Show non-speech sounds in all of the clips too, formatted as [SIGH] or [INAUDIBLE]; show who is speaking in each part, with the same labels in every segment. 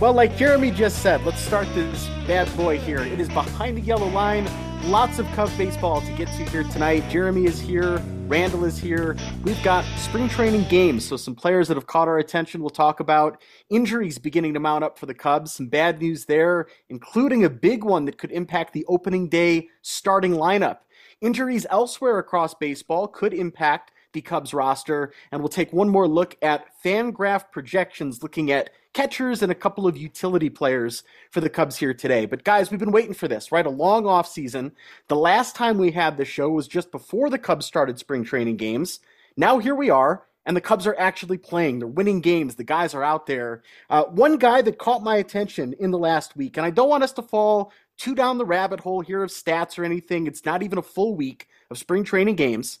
Speaker 1: Well, like Jeremy just said, let's start this bad boy here. It is behind the yellow line. Lots of Cubs baseball to get to here tonight. Jeremy is here. Randall is here. We've got spring training games, so some players that have caught our attention we'll talk about. Injuries beginning to mount up for the Cubs. Some bad news there, including a big one that could impact the opening day starting lineup. Injuries elsewhere across baseball could impact the Cubs roster, and we'll take one more look at Fangraph projections looking at catchers and a couple of utility players for the Cubs here today. But guys, we've been waiting for this, right? A long off season. The last time we had the show was just before the Cubs started spring training games. Now here we are, and the Cubs are actually playing. They're winning games. The guys are out there. Uh, one guy that caught my attention in the last week, and I don't want us to fall too down the rabbit hole here of stats or anything. It's not even a full week of spring training games.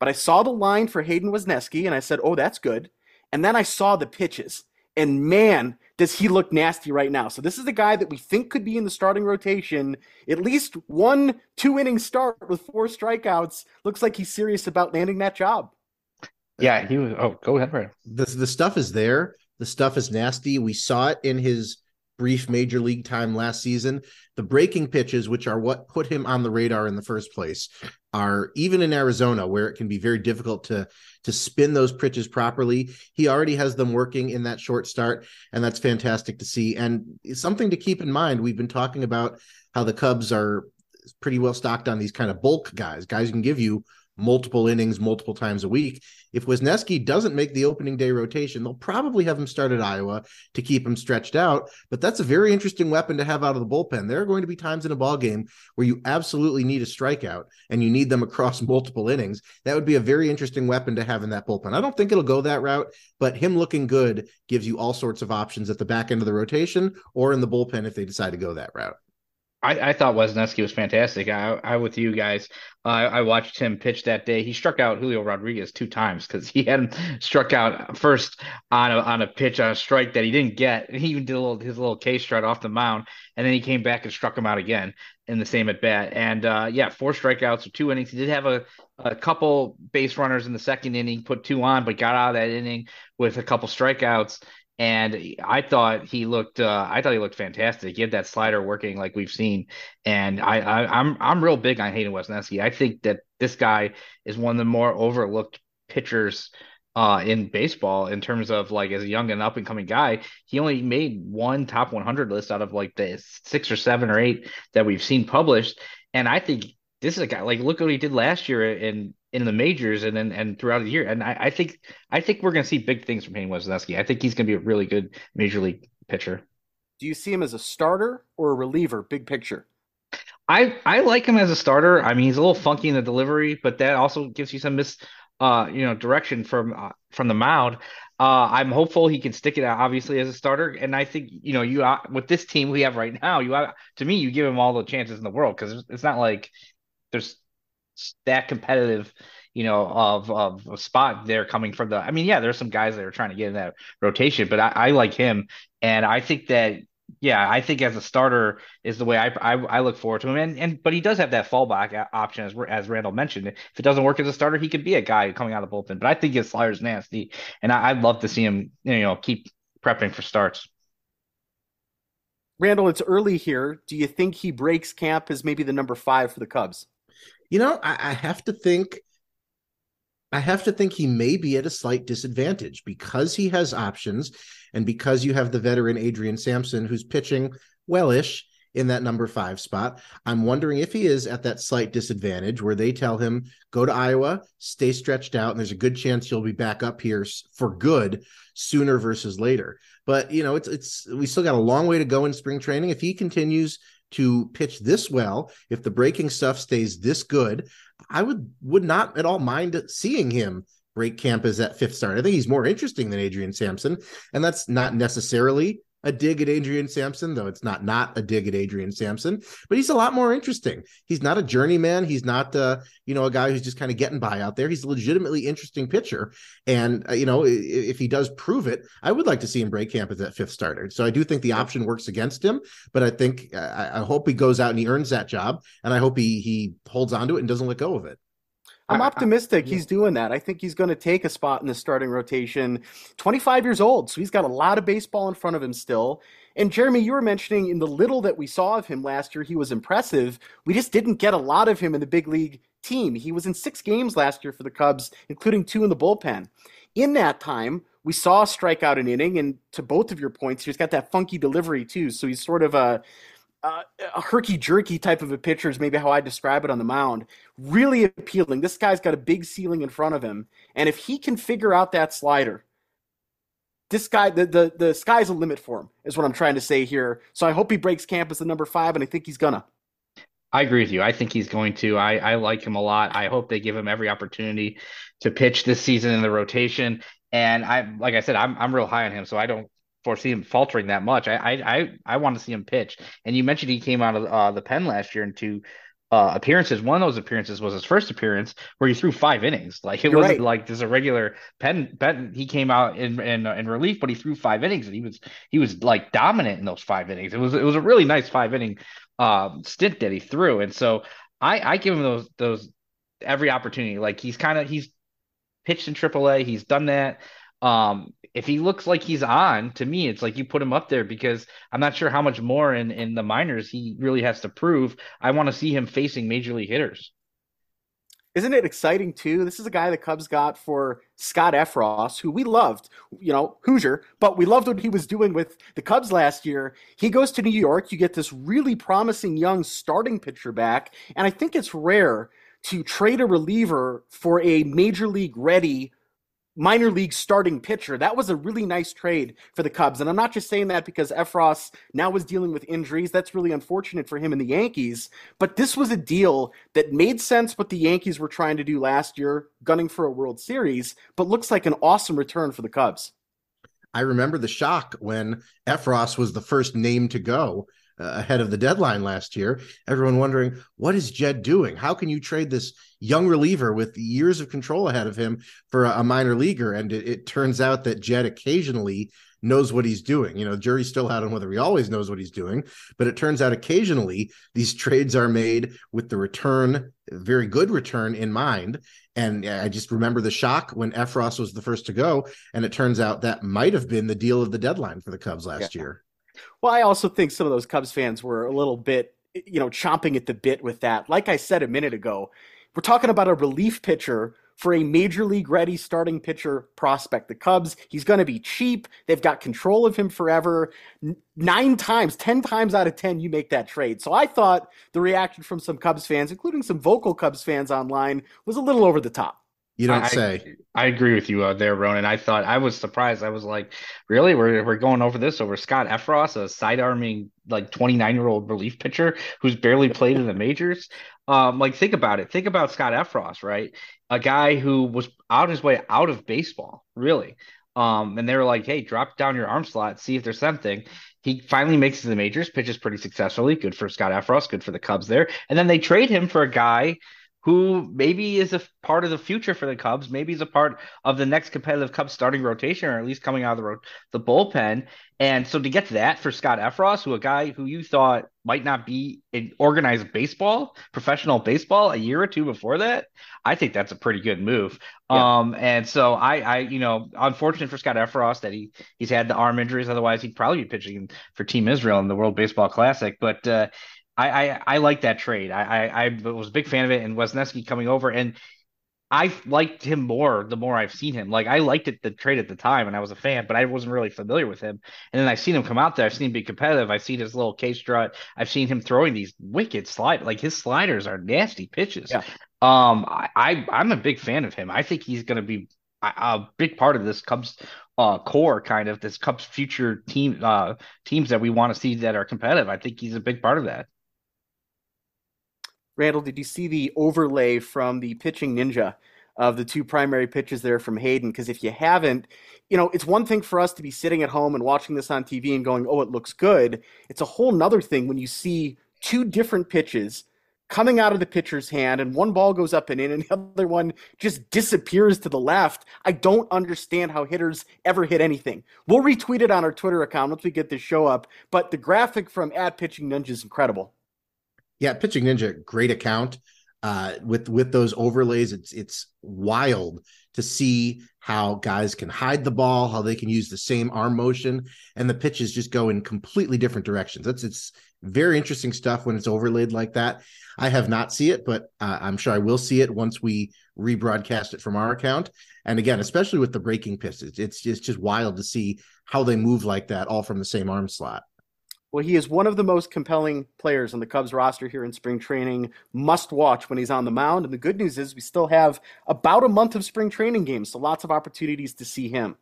Speaker 1: But I saw the line for Hayden Wesneski, and I said, oh, that's good. And then I saw the pitches. And man, does he look nasty right now. So this is the guy that we think could be in the starting rotation. At least one two inning start with four strikeouts. Looks like he's serious about landing that job.
Speaker 2: Yeah, he was. Oh, go ahead, Brian.
Speaker 3: The the stuff is there. The stuff is nasty. We saw it in his brief major league time last season. The breaking pitches, which are what put him on the radar in the first place, are even in Arizona where it can be very difficult to to spin those pitches properly. He already has them working in that short start, and that's fantastic to see. And something to keep in mind. We've been talking about how the Cubs are pretty well stocked on these kind of bulk guys, guys who can give you multiple innings multiple times a week. If Wesneski doesn't make the opening day rotation, they'll probably have him start at Iowa to keep him stretched out. But that's a very interesting weapon to have out of the bullpen. There are going to be times in a ball game where you absolutely need a strikeout and you need them [LAUGHS] across multiple innings. That would be a very interesting weapon to have in that bullpen. I don't think it'll go that route, but him looking good gives you all sorts of options at the back end of the rotation or in the bullpen if they decide to go that route.
Speaker 2: I, I thought Wesneski was fantastic. I, I with you guys. I, I watched him pitch that day. He struck out Julio Rodriguez two times because he had him struck out first on a on a pitch on a strike that he didn't get. He even did a little his little K strut off the mound, and then he came back and struck him out again in the same at bat. And uh, yeah, four strikeouts or two innings. He did have a, a couple base runners in the second inning, put two on, but got out of that inning with a couple strikeouts and I thought he looked uh, I thought he looked fantastic. He had that slider working like we've seen, and I, I am I'm, I'm real big on Hayden Wesneski. I think that this guy is one of the more overlooked pitchers uh, in baseball in terms of like as a young and up and coming guy. He only made one top 100 list out of like the six or seven or eight that we've seen published, and I think this is a guy like look what he did last year in in the majors and then and throughout the year. And I, I think I think we're going to see big things from Hayden Wesneski. I think he's going to be a really good major league pitcher.
Speaker 1: Do you see him as a starter or a reliever? Big picture.
Speaker 2: I I like him as a starter. I mean, he's a little funky in the delivery, but that also gives you some mis uh you know direction from uh, from the mound. Uh, I'm hopeful he can stick it out, obviously, as a starter. And I think, you know, you uh, with this team we have right now, you uh, to me, you give him all the chances in the world because it's not like there's that competitive, you know, of of a spot there coming from the. I mean, yeah, there's some guys that are trying to get in that rotation, but I, I like him, and I think that yeah, I think as a starter is the way I, I, I look forward to him. And and but he does have that fallback option as as Randall mentioned. If it doesn't work as a starter, he could be a guy coming out of the bullpen. But I think his slider's nasty, and I, would love to see him you know keep prepping for starts.
Speaker 1: Randall, it's early here. Do you think he breaks camp as maybe the number five for the Cubs?
Speaker 3: You know, I, I have to think. I have to think he may be at a slight disadvantage because he has options and because you have the veteran Adrian Sampson who's pitching wellish in that number five spot. I'm wondering if he is at that slight disadvantage where they tell him, go to Iowa, stay stretched out, and there's a good chance you'll be back up here for good sooner versus later. But you know, it's it's we still got a long way to go in spring training. If he continues to pitch this well, if the breaking stuff stays this good, I would would not at all mind seeing him break camp as that fifth start. I think he's more interesting than Adrian Sampson, and that's not necessarily a dig at Adrian Sampson, though it's not not a dig at Adrian Sampson, but he's a lot more interesting. He's not a journeyman. He's not, uh, you know, a guy who's just kind of getting by out there. He's a legitimately interesting pitcher, and uh, you know, if, if he does prove it, I would like to see him break camp as that fifth starter. So I do think the option works against him, but I think I, I hope he goes out and he earns that job, and I hope he he holds on to it and doesn't let go of it.
Speaker 1: I'm optimistic he's doing that. I think he's going to take a spot in the starting rotation. 25 years old, so he's got a lot of baseball in front of him still. And Jeremy, you were mentioning in the little that we saw of him last year, he was impressive. We just didn't get a lot of him in the big league team. He was in six games last year for the Cubs, including two in the bullpen. In that time, we saw a strikeout an inning, and to both of your points, he's got that funky delivery too. So he's sort of a uh, a herky jerky type of a pitcher is maybe how I describe it on the mound. Really appealing. This guy's got a big ceiling in front of him, and if he can figure out that slider, this guy the the the sky's a limit for him. Is what I'm trying to say here. So I hope he breaks camp as the number five, and I think he's gonna.
Speaker 2: I agree with you. I think he's going to. I, I like him a lot. I hope they give him every opportunity to pitch this season in the rotation. And I, like I said, I'm I'm real high on him, so I don't foresee him faltering that much. I I I, I want to see him pitch. And you mentioned he came out of uh, the pen last year into uh, appearances. One of those appearances was his first appearance where he threw five innings. [LAUGHS] Like it You're wasn't right. like just a regular pen. pen he came out in, in in relief, but he threw five innings and he was he was like dominant in those five innings. It was it was a really nice five inning uh, stint that he threw. And so I I give him those those every opportunity. Like he's kind of he's pitched in AAA. He's done that. Um, if he looks like he's on, to me, it's like you put him up there because I'm not sure how much more in in the minors he really has to prove. I want to see him facing major league hitters.
Speaker 1: Isn't it exciting too? This is a guy the Cubs got for Scott Effross, who we loved, you know, Hoosier, but we loved what he was doing with the Cubs last year. He goes to New York. You get this really promising young starting pitcher back, and I think it's rare to trade a reliever for a major league ready minor league starting pitcher. That was a really nice trade for the Cubs. And I'm not just saying that because Effross now is dealing with injuries. That's really unfortunate for him and the Yankees. But this was a deal that made sense what the Yankees were trying to do last year, gunning for a World Series, but looks like an awesome return for the Cubs.
Speaker 3: I remember the shock when Effross was the first name to go Uh, ahead of the deadline last year. Everyone wondering, what is Jed doing? How can you trade this young reliever with years of control ahead of him for a, minor leaguer? And it, it, turns out that Jed occasionally knows what he's doing. You know, the jury's still out on whether he always knows what he's doing, but it turns out occasionally these trades are made with the return, very good return in mind. And I just remember the shock when Effross was the first to go. And it turns out that might have been the deal of the deadline for the Cubs last yeah. year.
Speaker 1: Well, I also think some of those Cubs fans were a little bit, you know, chomping at the bit with that. Like I said a minute ago, we're talking about a relief pitcher for a major league ready starting pitcher prospect. The Cubs, he's going to be cheap. They've got control of him forever. Nine times, 10 times out of 10, you make that trade. So I thought the reaction from some Cubs fans, including some vocal Cubs fans online, was a little over the top.
Speaker 3: You don't I, say.
Speaker 2: I agree with you uh, there, Ronan. I thought I was surprised. I was like, really? We're we're going over this over Scott Effross, a side arming like 29 year old relief pitcher who's barely played in the majors. Um, like think about it. Think about Scott Effross, right? A guy who was out his way out of baseball, really. Um, and they were like, hey, drop down your arm slot, see if there's something. He finally makes it to the majors, pitches pretty successfully. Good for Scott Effross, good for the Cubs there. And then they trade him for a guy who maybe is a part of the future for the Cubs. Maybe is a part of the next competitive Cubs starting rotation, or at least coming out of the ro- the bullpen. And so to get to that for Scott Effross, who a guy who you thought might not be in organized baseball, professional baseball, a year or two before that, I think that's a pretty good move. Yeah. Um, and so I, I, you know, unfortunate for Scott Effross that he he's had the arm injuries. Otherwise, he'd probably be pitching for Team Israel in the World Baseball Classic. But uh, I, I, I like that trade. I, I, I was a big fan of it, and Wesneski coming over, and I liked him more the more I've seen him. Like I liked it the trade at the time, and I was a fan, but I wasn't really familiar with him. And then I've seen him come out there. I've seen him be competitive. I've seen his little K strut. I've seen him throwing these wicked slide. Like his sliders are nasty pitches. Yeah. Um, I, I I'm a big fan of him. I think he's going to be a, a big part of this Cubs uh, core kind of this Cubs future team uh, teams that we want to see that are competitive. I think he's a big part of that.
Speaker 1: Randall, did you see the overlay from the pitching ninja of the two primary pitches there from Hayden? Because if you haven't, you know, it's one thing for us to be sitting at home and watching this on TV and going, oh, it looks good. It's a whole nother thing when you see two different pitches coming out of the pitcher's hand and one ball goes up and in and [LAUGHS] the other one just disappears to the left. I don't understand how hitters ever hit anything. We'll retweet it on our Twitter account once we get this show up, but the graphic from at pitching ninja is incredible.
Speaker 3: Yeah, Pitching Ninja, great account. uh, with with those overlays. It's it's wild to see how guys can hide the ball, how they can use the same arm motion, and the pitches just go in completely different directions. That's it's very interesting stuff when it's overlaid like that. I have not see it, but uh, I'm sure I will see it once we rebroadcast it from our account. And again, especially with the breaking pitches, it's it's just wild to see how they move like that, all from the same arm slot.
Speaker 1: Well, he is one of the most compelling players on the Cubs roster here in spring training. Must watch when he's on the mound. And the good news is we still have about a month of spring training games, so lots of opportunities to see him.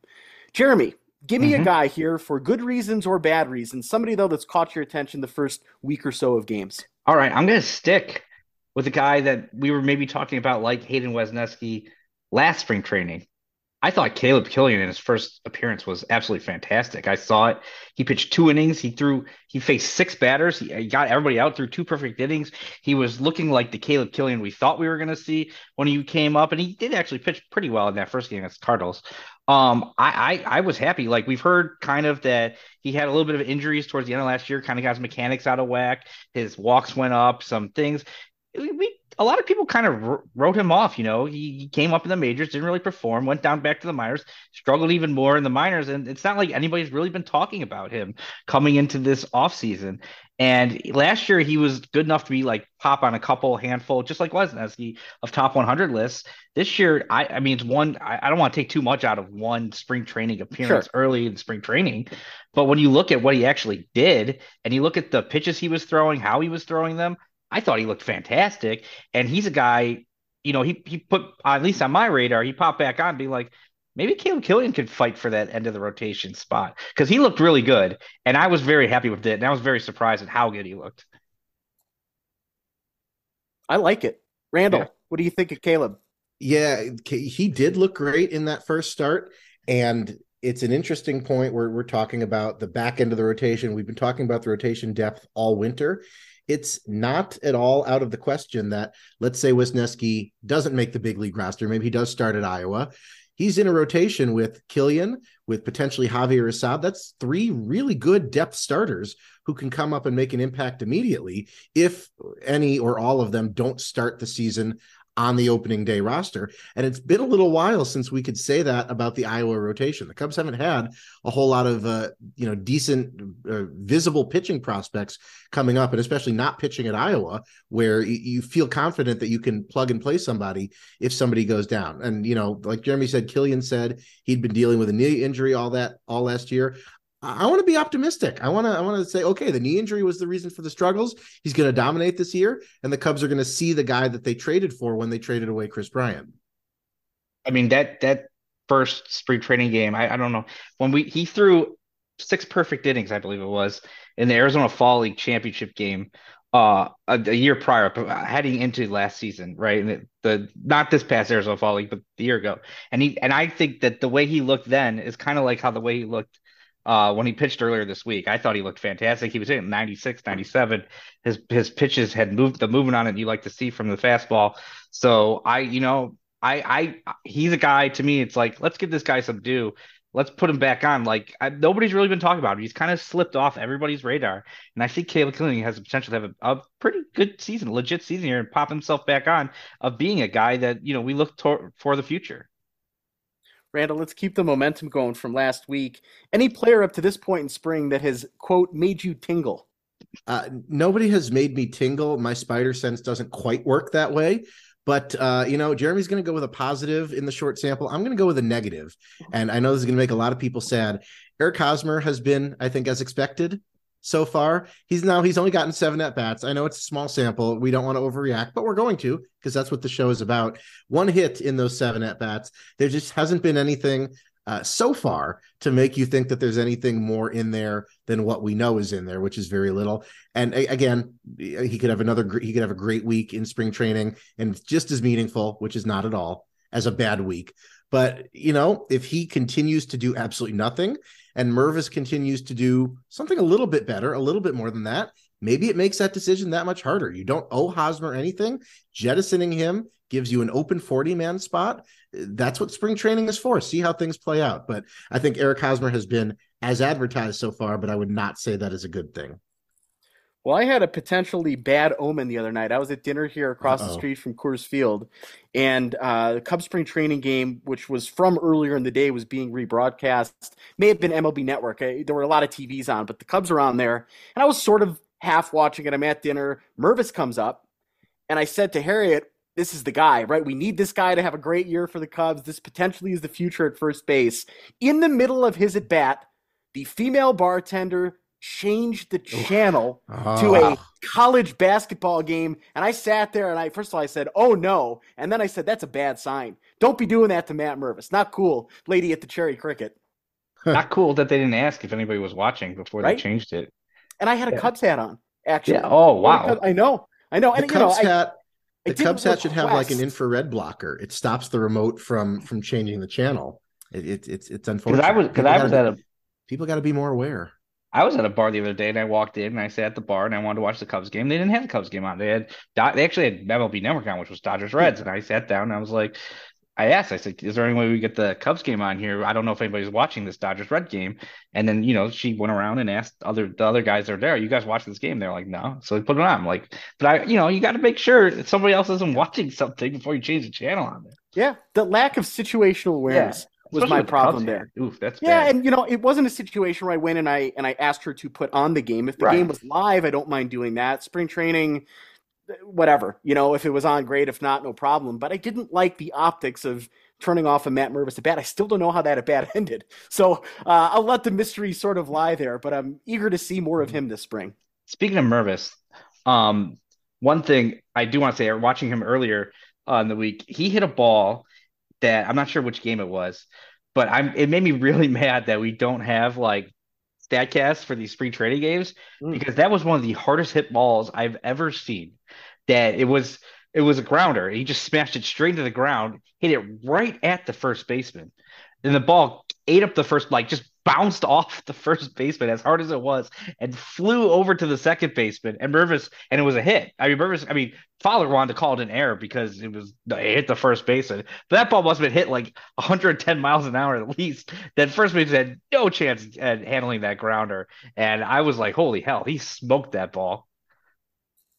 Speaker 1: Jeremy, give me mm-hmm. a guy here for good reasons or bad reasons. Somebody, though, that's caught your attention the first week or so of games.
Speaker 2: All right, I'm going to stick with a guy that we were maybe talking about, like Hayden Wesneski last spring training. I thought Caleb Killian in his first appearance was absolutely fantastic. I saw it. He pitched two innings. He threw. He faced six batters. He, he got everybody out through two perfect innings. He was looking like the Caleb Killian we thought we were going to see when he came up, and he did actually pitch pretty well in that first game against Cardinals. Um, I, I I was happy. Like we've heard kind of that he had a little bit of injuries towards the end of last year. Kind of got his mechanics out of whack. His walks went up. Some things. We a lot of people kind of wrote him off. You know, he, he, came up in the majors, didn't really perform, went down back to the minors, struggled even more in the minors, and it's not like anybody's really been talking about him coming into this offseason. And last year he was good enough to be like pop on a couple handful, just like Wesneski of top 100 lists. This year, I, I mean, it's one. I, I, don't want to take too much out of one spring training appearance sure. early in spring training, but when you look at what he actually did, and you look at the pitches he was throwing, how he was throwing them, I thought he looked fantastic. And he's a guy, you know, he he put at least on my radar, he popped back on, being like, maybe Caleb Killian could fight for that end of the rotation spot because he looked really good, and I was very happy with it, and I was very surprised at how good he looked.
Speaker 1: I like it, Randall. Yeah. What do you think of Caleb?
Speaker 3: Yeah, he did look great in that first start, and it's an interesting point where we're talking about the back end of the rotation. We've been talking about the rotation depth all winter it's not at all out of the question that let's say Wesneski doesn't make the big league roster. Maybe he does start at Iowa. He's in a rotation with Killian, with potentially Javier Assad. That's three really good depth starters who can come up and make an impact immediately if any or all of them don't start the season on the opening day roster. And it's been a little while since we could say that about the Iowa rotation. The Cubs haven't had a whole lot of uh, you know decent uh, visible pitching prospects coming up, and especially not pitching at Iowa, where you, you feel confident that you can plug and play somebody if somebody goes down. And you know, like Jeremy said, Killian said he'd been dealing with a knee injury all that all last year. I want to be optimistic. I want to I want to say okay, the knee injury was the reason for the struggles. He's going to dominate this year and the Cubs are going to see the guy that they traded for when they traded away Kris Bryant.
Speaker 2: I mean that that first spring training game, I, I don't know. When we he threw six perfect innings, I believe it was, in the Arizona Fall League championship game uh a, a, year prior heading into last season right and it, the not this past Arizona Fall League but the year ago and he and I think that the way he looked then is kind of like how the way he looked uh, when he pitched earlier this week. I thought he looked fantastic. He was hitting 96, 97. His his pitches had moved the movement on it you like to see from the fastball. So I, you know, I I he's a guy to me. It's like let's give this guy some due. Let's put him back on. Like I, nobody's really been talking about him. He's kind of slipped off everybody's radar, and I think Caleb Killian has the potential to have a, a, pretty good season, legit season here, and pop himself back on of being a guy that you know we look to- for the future.
Speaker 1: Randall, let's keep the momentum going from last week. Any player up to this point in spring that has, quote, made you tingle?
Speaker 3: Uh, nobody has made me tingle. My spider sense doesn't quite work that way. But uh, you know, Jeremy's going to go with a positive in the short sample. I'm going to go with a negative, and I know this is going to make a lot of people sad. Eric Hosmer has been, I think, as expected so far. He's now he's only gotten seven at bats. I know it's a small sample. We don't want to overreact, but we're going to because that's what the show is about. One hit in those seven at bats. There just hasn't been anything uh, so far to make you think that there's anything more in there than what we know is in there, which is very little. And a- again, he could have another he could have a great week in spring training and just as meaningful, which is not at all as a bad week. But you know, if he continues to do absolutely nothing, and Mervis continues to do something a little bit better, a little bit more than that, maybe it makes that decision that much harder. You don't owe Hosmer anything. Jettisoning him gives you an open 40 man spot. That's what spring training is for. See how things play out. But I think Eric Hosmer has been as advertised so far, but I would not say that is a good thing.
Speaker 1: Well, I had a potentially bad omen the other night. I was at dinner here across Uh-oh. the street from Coors Field, and uh, the Cubs spring training game, which was from earlier in the day, was being rebroadcast. May have been MLB Network. I, there were a lot of TVs on, but the Cubs are on there, and I was sort of half watching it. I'm at dinner. Mervis comes up, and I said to Harriet, "This is the guy, right? We need this guy to have a great year for the Cubs. This potentially is the future at first base." In the middle of his at bat, the female bartender changed the channel oh. to a ah. college basketball game. And I sat there and I, first of all, I said, oh no. And then I said, that's a bad sign. Don't be doing that to Matt Mervis. Not cool, lady at the Cherry Cricket. [LAUGHS]
Speaker 2: Not cool that they didn't ask if anybody was watching before right? they changed it.
Speaker 1: And I had a yeah. Cubs hat on, actually.
Speaker 2: Yeah. Oh, wow.
Speaker 1: I know. I know. And,
Speaker 3: the Cubs know, hat. I, the Cubs hat should have like an infrared blocker. It stops the remote from from changing the channel. It, it it's it's unfortunate.
Speaker 2: Because I was because I was at a
Speaker 3: people got to be more aware.
Speaker 2: I was at a bar the other day and I walked in and I sat at the bar and I wanted to watch the Cubs game. They didn't have the Cubs game on. They had they actually had MLB Network on, which was Dodgers hmm. Reds. And I sat down and I was like, I asked, I said, "Is there any way we get the Cubs game on here? I don't know if anybody's watching this Dodgers Red game." And then you know she went around and asked other the other guys that are there, "You guys watch this game?" They're like, "No." So they put it on. I'm like, but I, you know, you got to make sure somebody else isn't watching something before you change the channel on there.
Speaker 1: Yeah, the lack of situational awareness. Yeah was Especially my problem there.
Speaker 2: Oof, that's
Speaker 1: yeah,
Speaker 2: bad.
Speaker 1: and you know, it wasn't a situation where I went and I and I asked her to put on the game. If the right. game was live, I don't mind doing that. Spring training, whatever. You know, if it was on, great. If not, no problem. But I didn't like the optics of turning off a Matt Mervis at bat. I still don't know how that at bat [LAUGHS] ended. So uh, I'll let the mystery sort of lie there. But I'm eager to see more of him this spring.
Speaker 2: Speaking of Mervis, um, one thing I do want to say, watching him earlier on the week, he hit a ball that I'm not sure which game it was, but I'm it made me really [LAUGHS] mad that we don't have like statcast for these spring training games mm. because that was one of the hardest hit balls I've ever seen. That it was it was a grounder. He just smashed it straight to the ground, hit it right at the first baseman. And the ball ate up the first, like just bounced off the first baseman as hard as it was and flew over to the second baseman and Mervis and it was a hit. I mean Mervis, I mean Fowler wanted to call it an error because it was it hit the first baseman. But that ball must have been hit like 110 miles an hour at least. That first baseman had no chance at handling that grounder. And I was like, holy hell, he smoked that ball.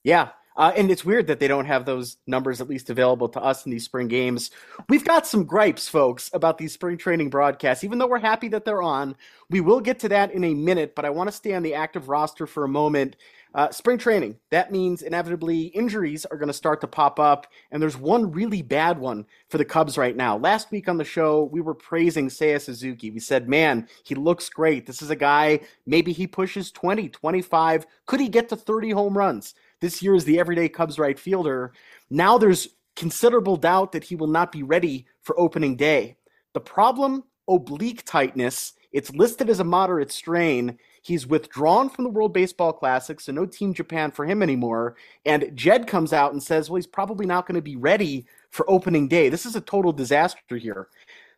Speaker 1: Yeah, uh, and it's weird that they don't have those numbers at least available to us in these spring games. We've got some gripes, folks, about these spring training broadcasts. Even though we're happy that they're on, we will get to that in a minute, but I want to stay on the active roster for a moment. Uh, spring training, that means inevitably injuries are going to start to pop up, and there's one really bad one for the Cubs right now. Last week on the show, we were praising Seiya Suzuki. We said, man, he looks great. This is a guy, maybe he pushes 20, 25. Could he get to 30 home runs? This year is the everyday Cubs right fielder. Now there's considerable doubt that he will not be ready for opening day. The problem oblique tightness. It's listed as a moderate strain. He's withdrawn from the World Baseball Classic, so no Team Japan for him anymore. And Jed comes out and says, well, he's probably not going to be ready for opening day. This is a total disaster here.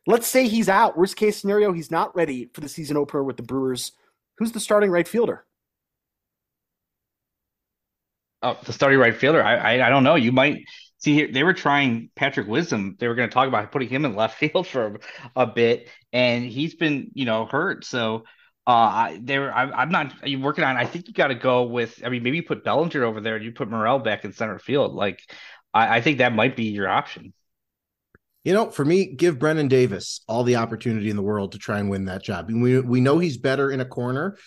Speaker 1: Let's say he's out. Worst case scenario, he's not ready for the season opener with the Brewers. Who's the starting right fielder?
Speaker 2: Oh, the starting right fielder. I, I, I don't know. You might see here they were trying Patrick Wisdom. They were going to talk about putting him in left [LAUGHS] field for a, a bit, and he's been you know hurt. So uh, they were. I, I'm not. You working on? I think you got to go with. I mean, maybe you put Bellinger over there, and you put Morel back in center field. Like, I, I think that might be your option.
Speaker 3: You know, for me, give Brennen Davis all the opportunity in the world to try and win that job. we we know he's better in a corner,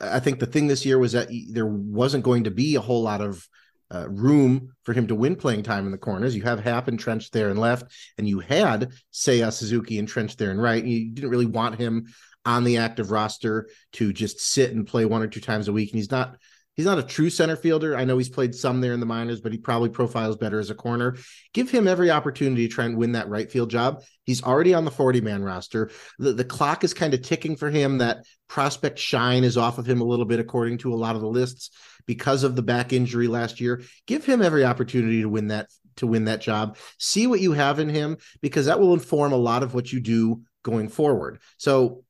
Speaker 3: I think the thing this year was that there wasn't going to be a whole lot of uh, room for him to win playing time in the corners. You have Happ entrenched there and left, and you had Seiya Suzuki entrenched there and right. And You didn't really want him on the active roster to just sit and play one or two times a week. And he's not He's not a true center fielder. I know he's played some there in the minors, but he probably profiles better as a corner. Give him every opportunity to try and win that right field job. He's already on the 40 man roster. The, the clock is kind of ticking for him. That prospect shine is off of him a little bit, according to a lot of the lists, because of the back injury last year. Give him every opportunity to win that to win that job. See what you have in him, because that will inform a lot of what you do going forward. So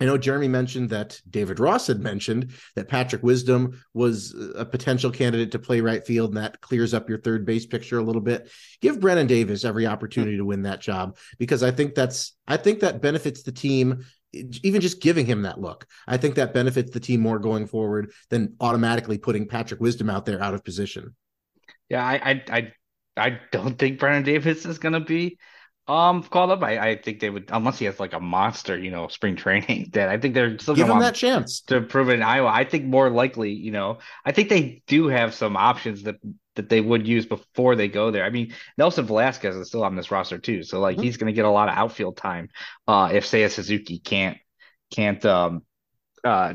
Speaker 3: I know Jeremy mentioned that David Ross had mentioned that Patrick Wisdom was a potential candidate to play right field, and that clears up your third base picture a little bit. Give Brennen Davis every opportunity to win that job because I think that's I think that benefits the team even just giving him that look. I think that benefits the team more going forward than automatically putting Patrick Wisdom out there out of position.
Speaker 2: Yeah, I I I, don't think Brennen Davis is gonna be um called up. I, I think they would unless he has like a monster, you know, spring training. [LAUGHS] That I think they're still
Speaker 3: give him that chance
Speaker 2: to prove it in Iowa. I think more likely, you know, I think they do have some options that that they would use before they go there. I mean, Nelson Velazquez is still on this roster too, so like mm-hmm. he's going to get a lot of outfield time. Uh, if Seiya Suzuki can't can't um uh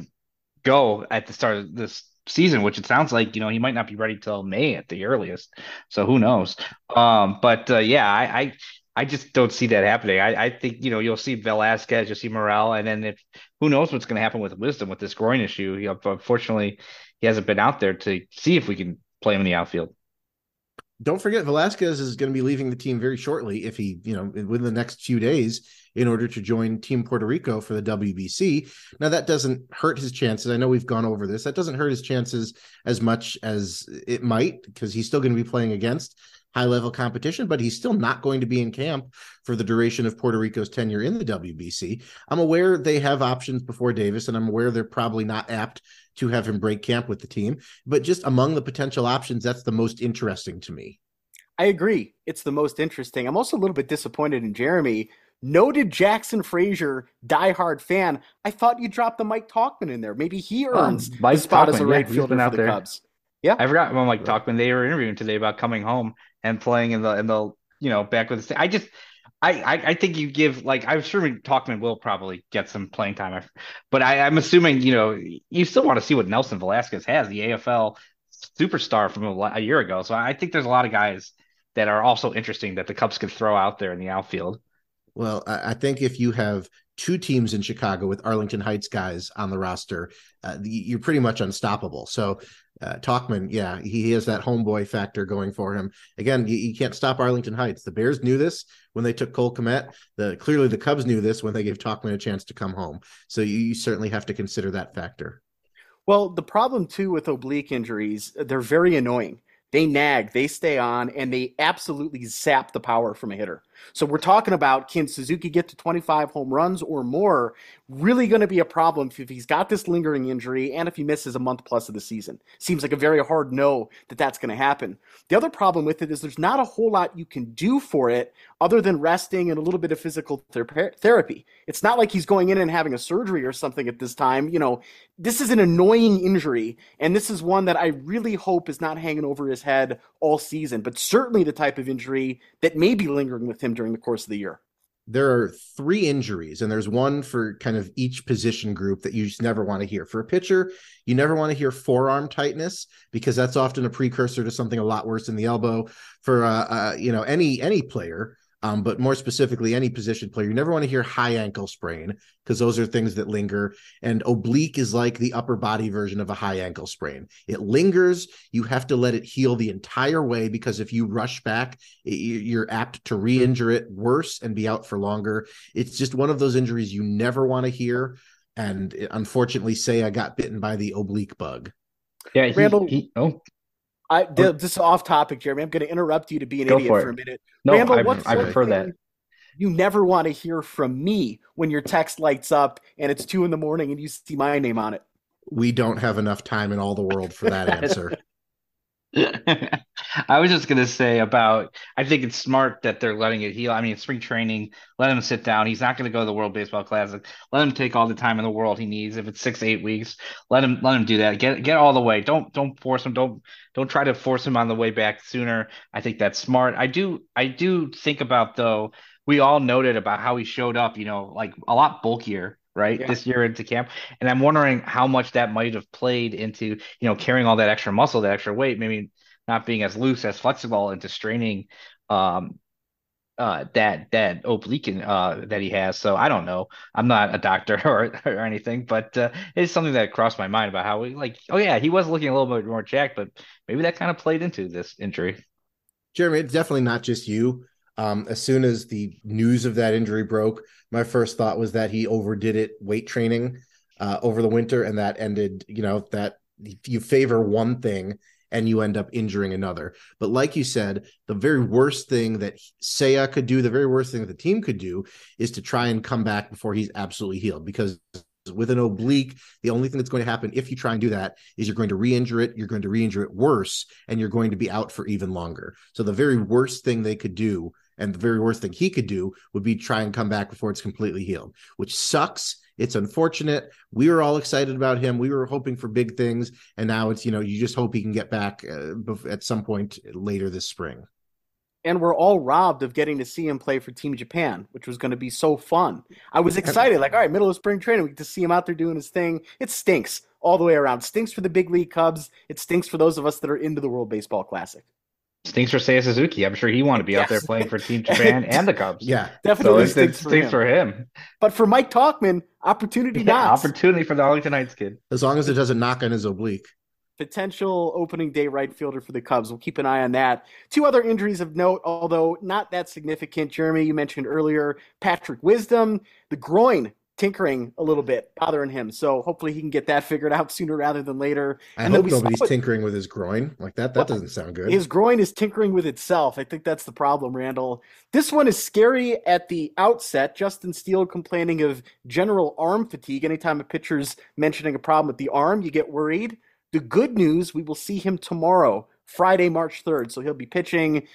Speaker 2: go at the start of this season, which it sounds like you know he might not be ready till May at the earliest. So who knows? Um, but uh, yeah, I, I I just don't see that happening. I, I think you know you'll see Velazquez, you'll see Morel, and then if who knows what's going to happen with Wisdom with this groin issue. Know, unfortunately, he hasn't been out there to see if we can play him in the outfield.
Speaker 3: Don't forget, Velazquez is going to be leaving the team very shortly if he, you know, within the next few days in order to join Team Puerto Rico for the WBC. Now, that doesn't hurt his chances. I know we've gone over this. That doesn't hurt his chances as much as it might because he's still going to be playing against high level competition, but he's still not going to be in camp for the duration of Puerto Rico's tenure in the WBC. I'm aware they have options before Davis, and I'm aware they're probably not apt to have him break camp with the team. But just among the potential options, that's the most interesting to me.
Speaker 1: I agree. It's the most interesting. I'm also a little bit disappointed in Jeremy. Noted Jackson Frazier, diehard fan. I thought you dropped the Mike Tauchman in there. Maybe he um, earns um, Mike the spot Tauchman, as a right yeah, fielder for the there. Cubs.
Speaker 2: Yeah, I forgot about Mike Tauchman. They were interviewing today about coming home and playing in the in the you know back with the. I just I, I, I think you give like I'm sure Tauchman will probably get some playing time, but I, I'm assuming you know you still want to see what Nelson Velazquez has, the AFL superstar from a, a, year ago. So I think there's a lot of guys that are also interesting that the Cubs could throw out there in the outfield.
Speaker 3: Well, I think if you have two teams in Chicago with Arlington Heights guys on the roster, uh, you're pretty much unstoppable. So uh, Tauchman, yeah, he has that homeboy factor going for him. Again, you, you, can't stop Arlington Heights. The Bears knew this when they took Cole Kmet. The clearly the Cubs knew this when they gave Tauchman a chance to come home. So you, you certainly have to consider that factor.
Speaker 1: Well, the problem too with oblique injuries, they're very annoying. They nag, they stay on, and they absolutely zap the power from a hitter. So we're talking about can Suzuki get to 25 home runs or more? Really going to be a problem if he's got this lingering injury and if he misses a month plus of the season. Seems like a very hard no that that's going to happen. The other problem with it is there's not a whole lot you can do for it other than resting and a little bit of physical ther- therapy. It's not like he's going in and having a surgery or something at this time. You know, this is an annoying injury, and this is one that I really hope is not hanging over his head all season, but certainly the type of injury that may be lingering with him during the course of the year?
Speaker 3: There are three injuries, and there's one for kind of each position group that you just never want to hear. For a pitcher, you never want to hear forearm tightness because that's often a precursor to something a lot worse in the elbow. For uh, uh, you know any any player, um, but more specifically, any position player, you never want to hear high ankle sprain because those are things that linger. And oblique is like the upper body version of a high ankle sprain. It lingers. You have to let it heal the entire way because if you rush back, it, you're apt to re injure it worse and be out for longer. It's just one of those injuries you never want to hear. And unfortunately, Seiya got bitten by the oblique bug.
Speaker 2: Yeah, he, Randall, he, oh,
Speaker 1: I this is off topic, Jeremy. I'm going to interrupt you to be an Go idiot for, for, a minute.
Speaker 2: No, Randall, I, I prefer that.
Speaker 1: You never want to hear from me when your text lights up and it's two in the morning and you see my name on it.
Speaker 3: We don't have enough time in all the world for that [LAUGHS] answer. [LAUGHS]
Speaker 2: I was just gonna say about I think it's smart that they're letting it heal. I mean, spring training, let him sit down. He's not gonna go to the World Baseball Classic. Let him take all the time in the world he needs. If it's six, eight weeks, let him let him do that. Get get all the way. Don't don't force him. Don't don't try to force him on the way back sooner. I think that's smart. I do I do think about though, we all noted about how he showed up, you know, like a lot bulkier right yeah. this year into camp. And i'm wondering how much that might have played into you know carrying all that extra muscle that extra weight maybe not being as loose as flexible into straining um uh that that oblique uh that he has. So i don't know. I'm not a doctor [LAUGHS] or or anything but uh, it's something that crossed my mind about how we like oh yeah he was looking a little bit more jacked but maybe that kind of played into this injury.
Speaker 3: Jeremy it's definitely not just you um, as soon as the news of that injury broke, my first thought was that he overdid it weight training uh, over the winter, and that ended. You know that you favor one thing and you end up injuring another. But like you said, the very worst thing that Seiya could do, the very worst thing that the team could do is to try and come back before he's absolutely healed because with an oblique, the only thing that's going to happen if you try and do that is you're going to re-injure it, you're going to re-injure it worse, and you're going to be out for even longer. So the very worst thing they could do, and the very worst thing he could do, would be try and come back before it's completely healed, which sucks. It's unfortunate. We were all excited about him. We were hoping for big things, and now it's you know you just hope he can get back uh, at some point later this spring
Speaker 1: and we're all robbed of getting to see him play for Team Japan, which was going to be so fun. I was excited, like, all right, middle of spring training, we get to see him out there doing his thing. It stinks all the way around. Stinks for the big league Cubs. It stinks for those of us that are into the World Baseball Classic.
Speaker 2: Stinks for Seiya Suzuki. I'm sure he wanted to be yes. out there playing for [LAUGHS] Team Japan and the Cubs.
Speaker 3: Yeah,
Speaker 1: definitely
Speaker 2: so stinks, stinks, for, him. for, him.
Speaker 1: But for Mike Tauchman, opportunity yeah,
Speaker 2: Opportunity for the Arlington Heights kid.
Speaker 3: As long as it doesn't knock on his oblique
Speaker 1: potential opening day right fielder for the Cubs. We'll keep an eye on that. Two other injuries of note, although not that significant. Jeremy, you mentioned earlier Patrick Wisdom, the groin tinkering a little bit, bothering him. So hopefully he can get that figured out [LAUGHS] sooner rather than later.
Speaker 3: I and hope nobody's tinkering with his groin like that. That well, doesn't sound good.
Speaker 1: His groin is tinkering with itself. I think that's the problem, Randall. This one is scary at the outset. Justin Steele complaining of general arm fatigue. Anytime a pitcher's mentioning a problem with the arm, you get worried. The good news, we will see him tomorrow, Friday, March 3rd. So he'll be pitching.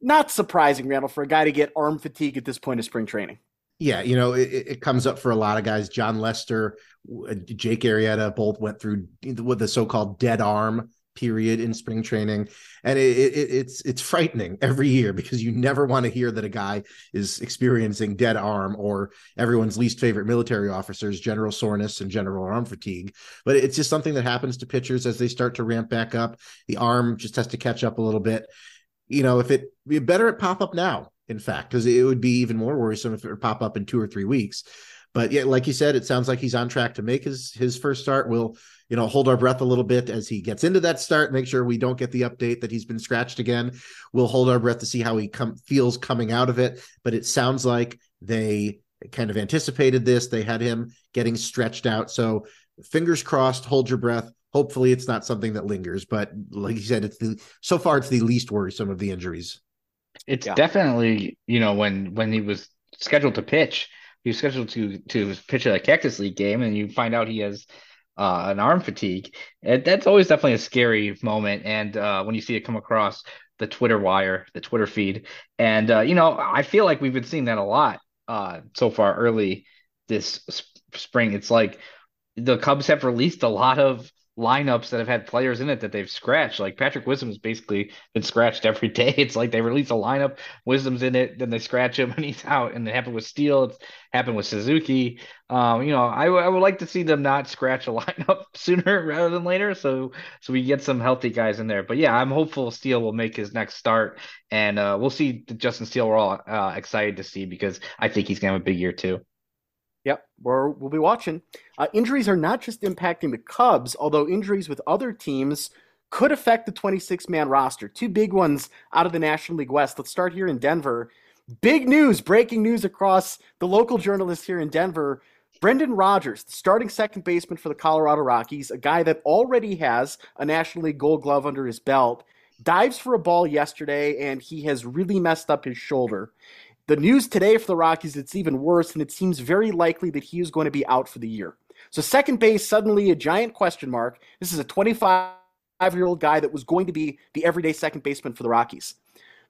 Speaker 1: Not surprising, Randall, for a guy to get arm fatigue at this point of spring training.
Speaker 3: Yeah, you know, it, it, comes up for a lot of guys. Jon Lester, Jake Arrieta both went through with the so-called dead arm period in spring training. And it, it, it's it's frightening every year because you never want to hear that a guy is experiencing dead arm or everyone's least favorite military officers general soreness and general arm fatigue. But it's just something that happens to pitchers as they start to ramp back up. The arm just has to catch up a little bit. You know if it be better at pop up now in fact because it would be even more worrisome if it would pop up in two or three weeks. But yeah like you said it sounds like he's on track to make his his first start. We'll you know, hold our breath a little bit as he gets into that start, make sure we don't get the update that he's been scratched again. We'll hold our breath to see how he com- feels coming out of it. But it sounds like they kind of anticipated this. They had him getting stretched out. So fingers crossed, hold your breath. Hopefully it's not something that lingers. But like you said, it's the so far it's the least worrisome of the injuries.
Speaker 2: It's yeah. definitely, you know, when when he was scheduled to pitch, he was scheduled to to pitch at a Cactus League game, and you find out he has uh, an arm fatigue. And that's always definitely a scary moment. And uh, when you see it come across the Twitter wire, the Twitter feed, and uh, you know, I feel like we've been seeing that a lot uh, so far early this sp- spring. It's like the Cubs have released a lot of lineups that have had players in it that they've scratched. Like Patrick Wisdom has basically been scratched every day. [LAUGHS] It's like they release a lineup, Wisdom's in it, then they scratch him [LAUGHS] and he's out. And it happened with Steele. It's happened with Suzuki. Um, you know, I, I would like to see them not scratch a [LAUGHS] lineup sooner rather than later, so so we get some healthy guys in there. But yeah, I'm hopeful Steele will make his next start, and uh, we'll see Justin Steele. We're all uh, excited to see because I think he's gonna have a big year too.
Speaker 1: Yep, we're, we'll be watching. Uh, injuries are not just impacting the Cubs, although injuries with other teams could affect the 26 man roster. Two big ones out of the National League West. Let's start here in Denver. Big news, breaking news across the local journalists here in Denver. Brendan Rodgers, the starting second baseman for the Colorado Rockies, a guy that already has a National League gold glove under his belt, dives for a ball yesterday and he has really messed up his shoulder. The news today for the Rockies, it's even worse, and it seems very likely that he is going to be out for the year. So, second base, suddenly a giant question mark. This is a 25 year old guy that was going to be the everyday second baseman for the Rockies.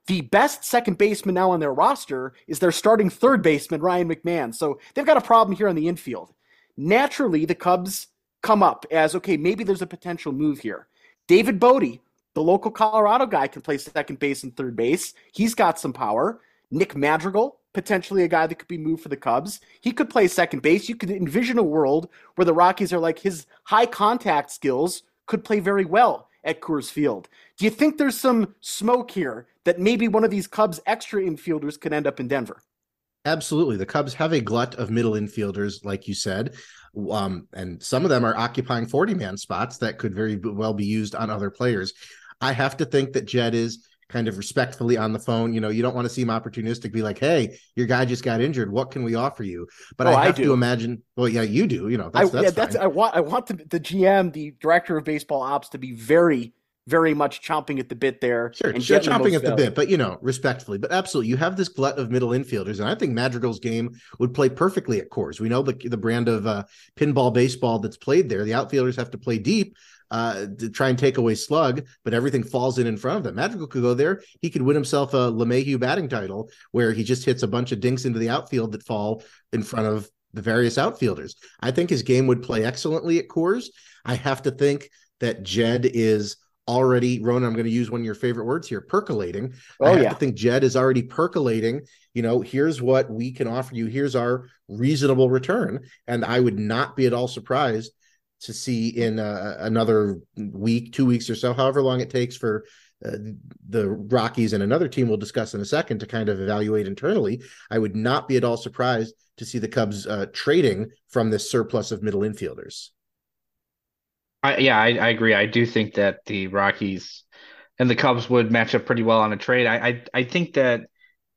Speaker 1: The best second baseman now on their roster is their starting third baseman, Ryan McMahon. So, they've got a problem here on the infield. Naturally, the Cubs come up as okay, maybe there's a potential move here. David Bote, the local Colorado guy, can play second base and third base. He's got some power. Nick Madrigal, potentially a guy that could be moved for the Cubs. He could play second base. You could envision a world where the Rockies are like his high contact skills could play very well at Coors Field. Do you think there's some smoke here that maybe one of these Cubs extra infielders could end up in Denver?
Speaker 3: Absolutely. The Cubs have a glut of middle infielders, like you said. Um, and some of them are occupying 40 man spots that could very well be used on other players. I have to think that Jed is kind of respectfully on the phone. You know, you don't want to seem opportunistic, be like, hey, your guy just got injured. What can we offer you? But oh, I have I to imagine, well, yeah, you do, you know, that's, I, that's,
Speaker 1: yeah, that's I want I want the, the GM, the director of baseball ops to be very very much chomping at the bit there.
Speaker 3: Sure, and chomping at the bit, but you know, respectfully, but absolutely, you have this glut of middle infielders, and I think Madrigal's game would play perfectly at Coors. We know the the brand of uh, pinball baseball that's played there. The outfielders have to play deep, uh, to try and take away slug, but everything falls in in front of them. Madrigal could go there. He could win himself a LeMahieu batting title where he just hits a bunch of dinks into the outfield that fall in front of the various outfielders. I think his game would play excellently at Coors. I have to think that Jed is already, Ronan, I'm going to use one of your favorite words here, percolating. Oh, I have yeah. to think Jed is already percolating. You know, here's what we can offer you. Here's our reasonable return. And I would not be at all surprised to see in uh, another week, two weeks or so, however long it takes for uh, the Rockies and another team we'll discuss in a second to kind of evaluate internally. I would not be at all surprised to see the Cubs uh, trading from this surplus of middle infielders.
Speaker 2: I, yeah, I, I, agree. I do think that the Rockies and the Cubs would match up pretty well on a trade. I, I, I think that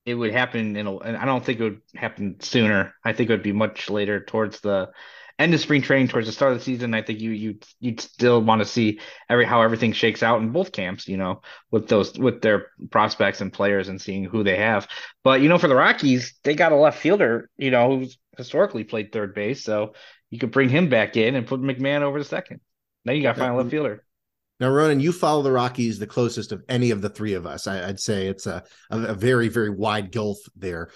Speaker 2: it would happen in I don't think it would happen sooner. I think it would be much later towards the end of spring training towards the start of the season, I think you you you'd still want to see every how everything shakes out in both camps, you know, with those with their prospects and players and seeing who they have. But you know, for the Rockies, they got a left fielder, you know, who's historically played third base, so you could bring him back in and put McMahon over the second. Now you got to final left fielder.
Speaker 3: Now, Ronan, you follow the Rockies the closest of any of the three of us. I, would say it's a, a very, very wide gulf there.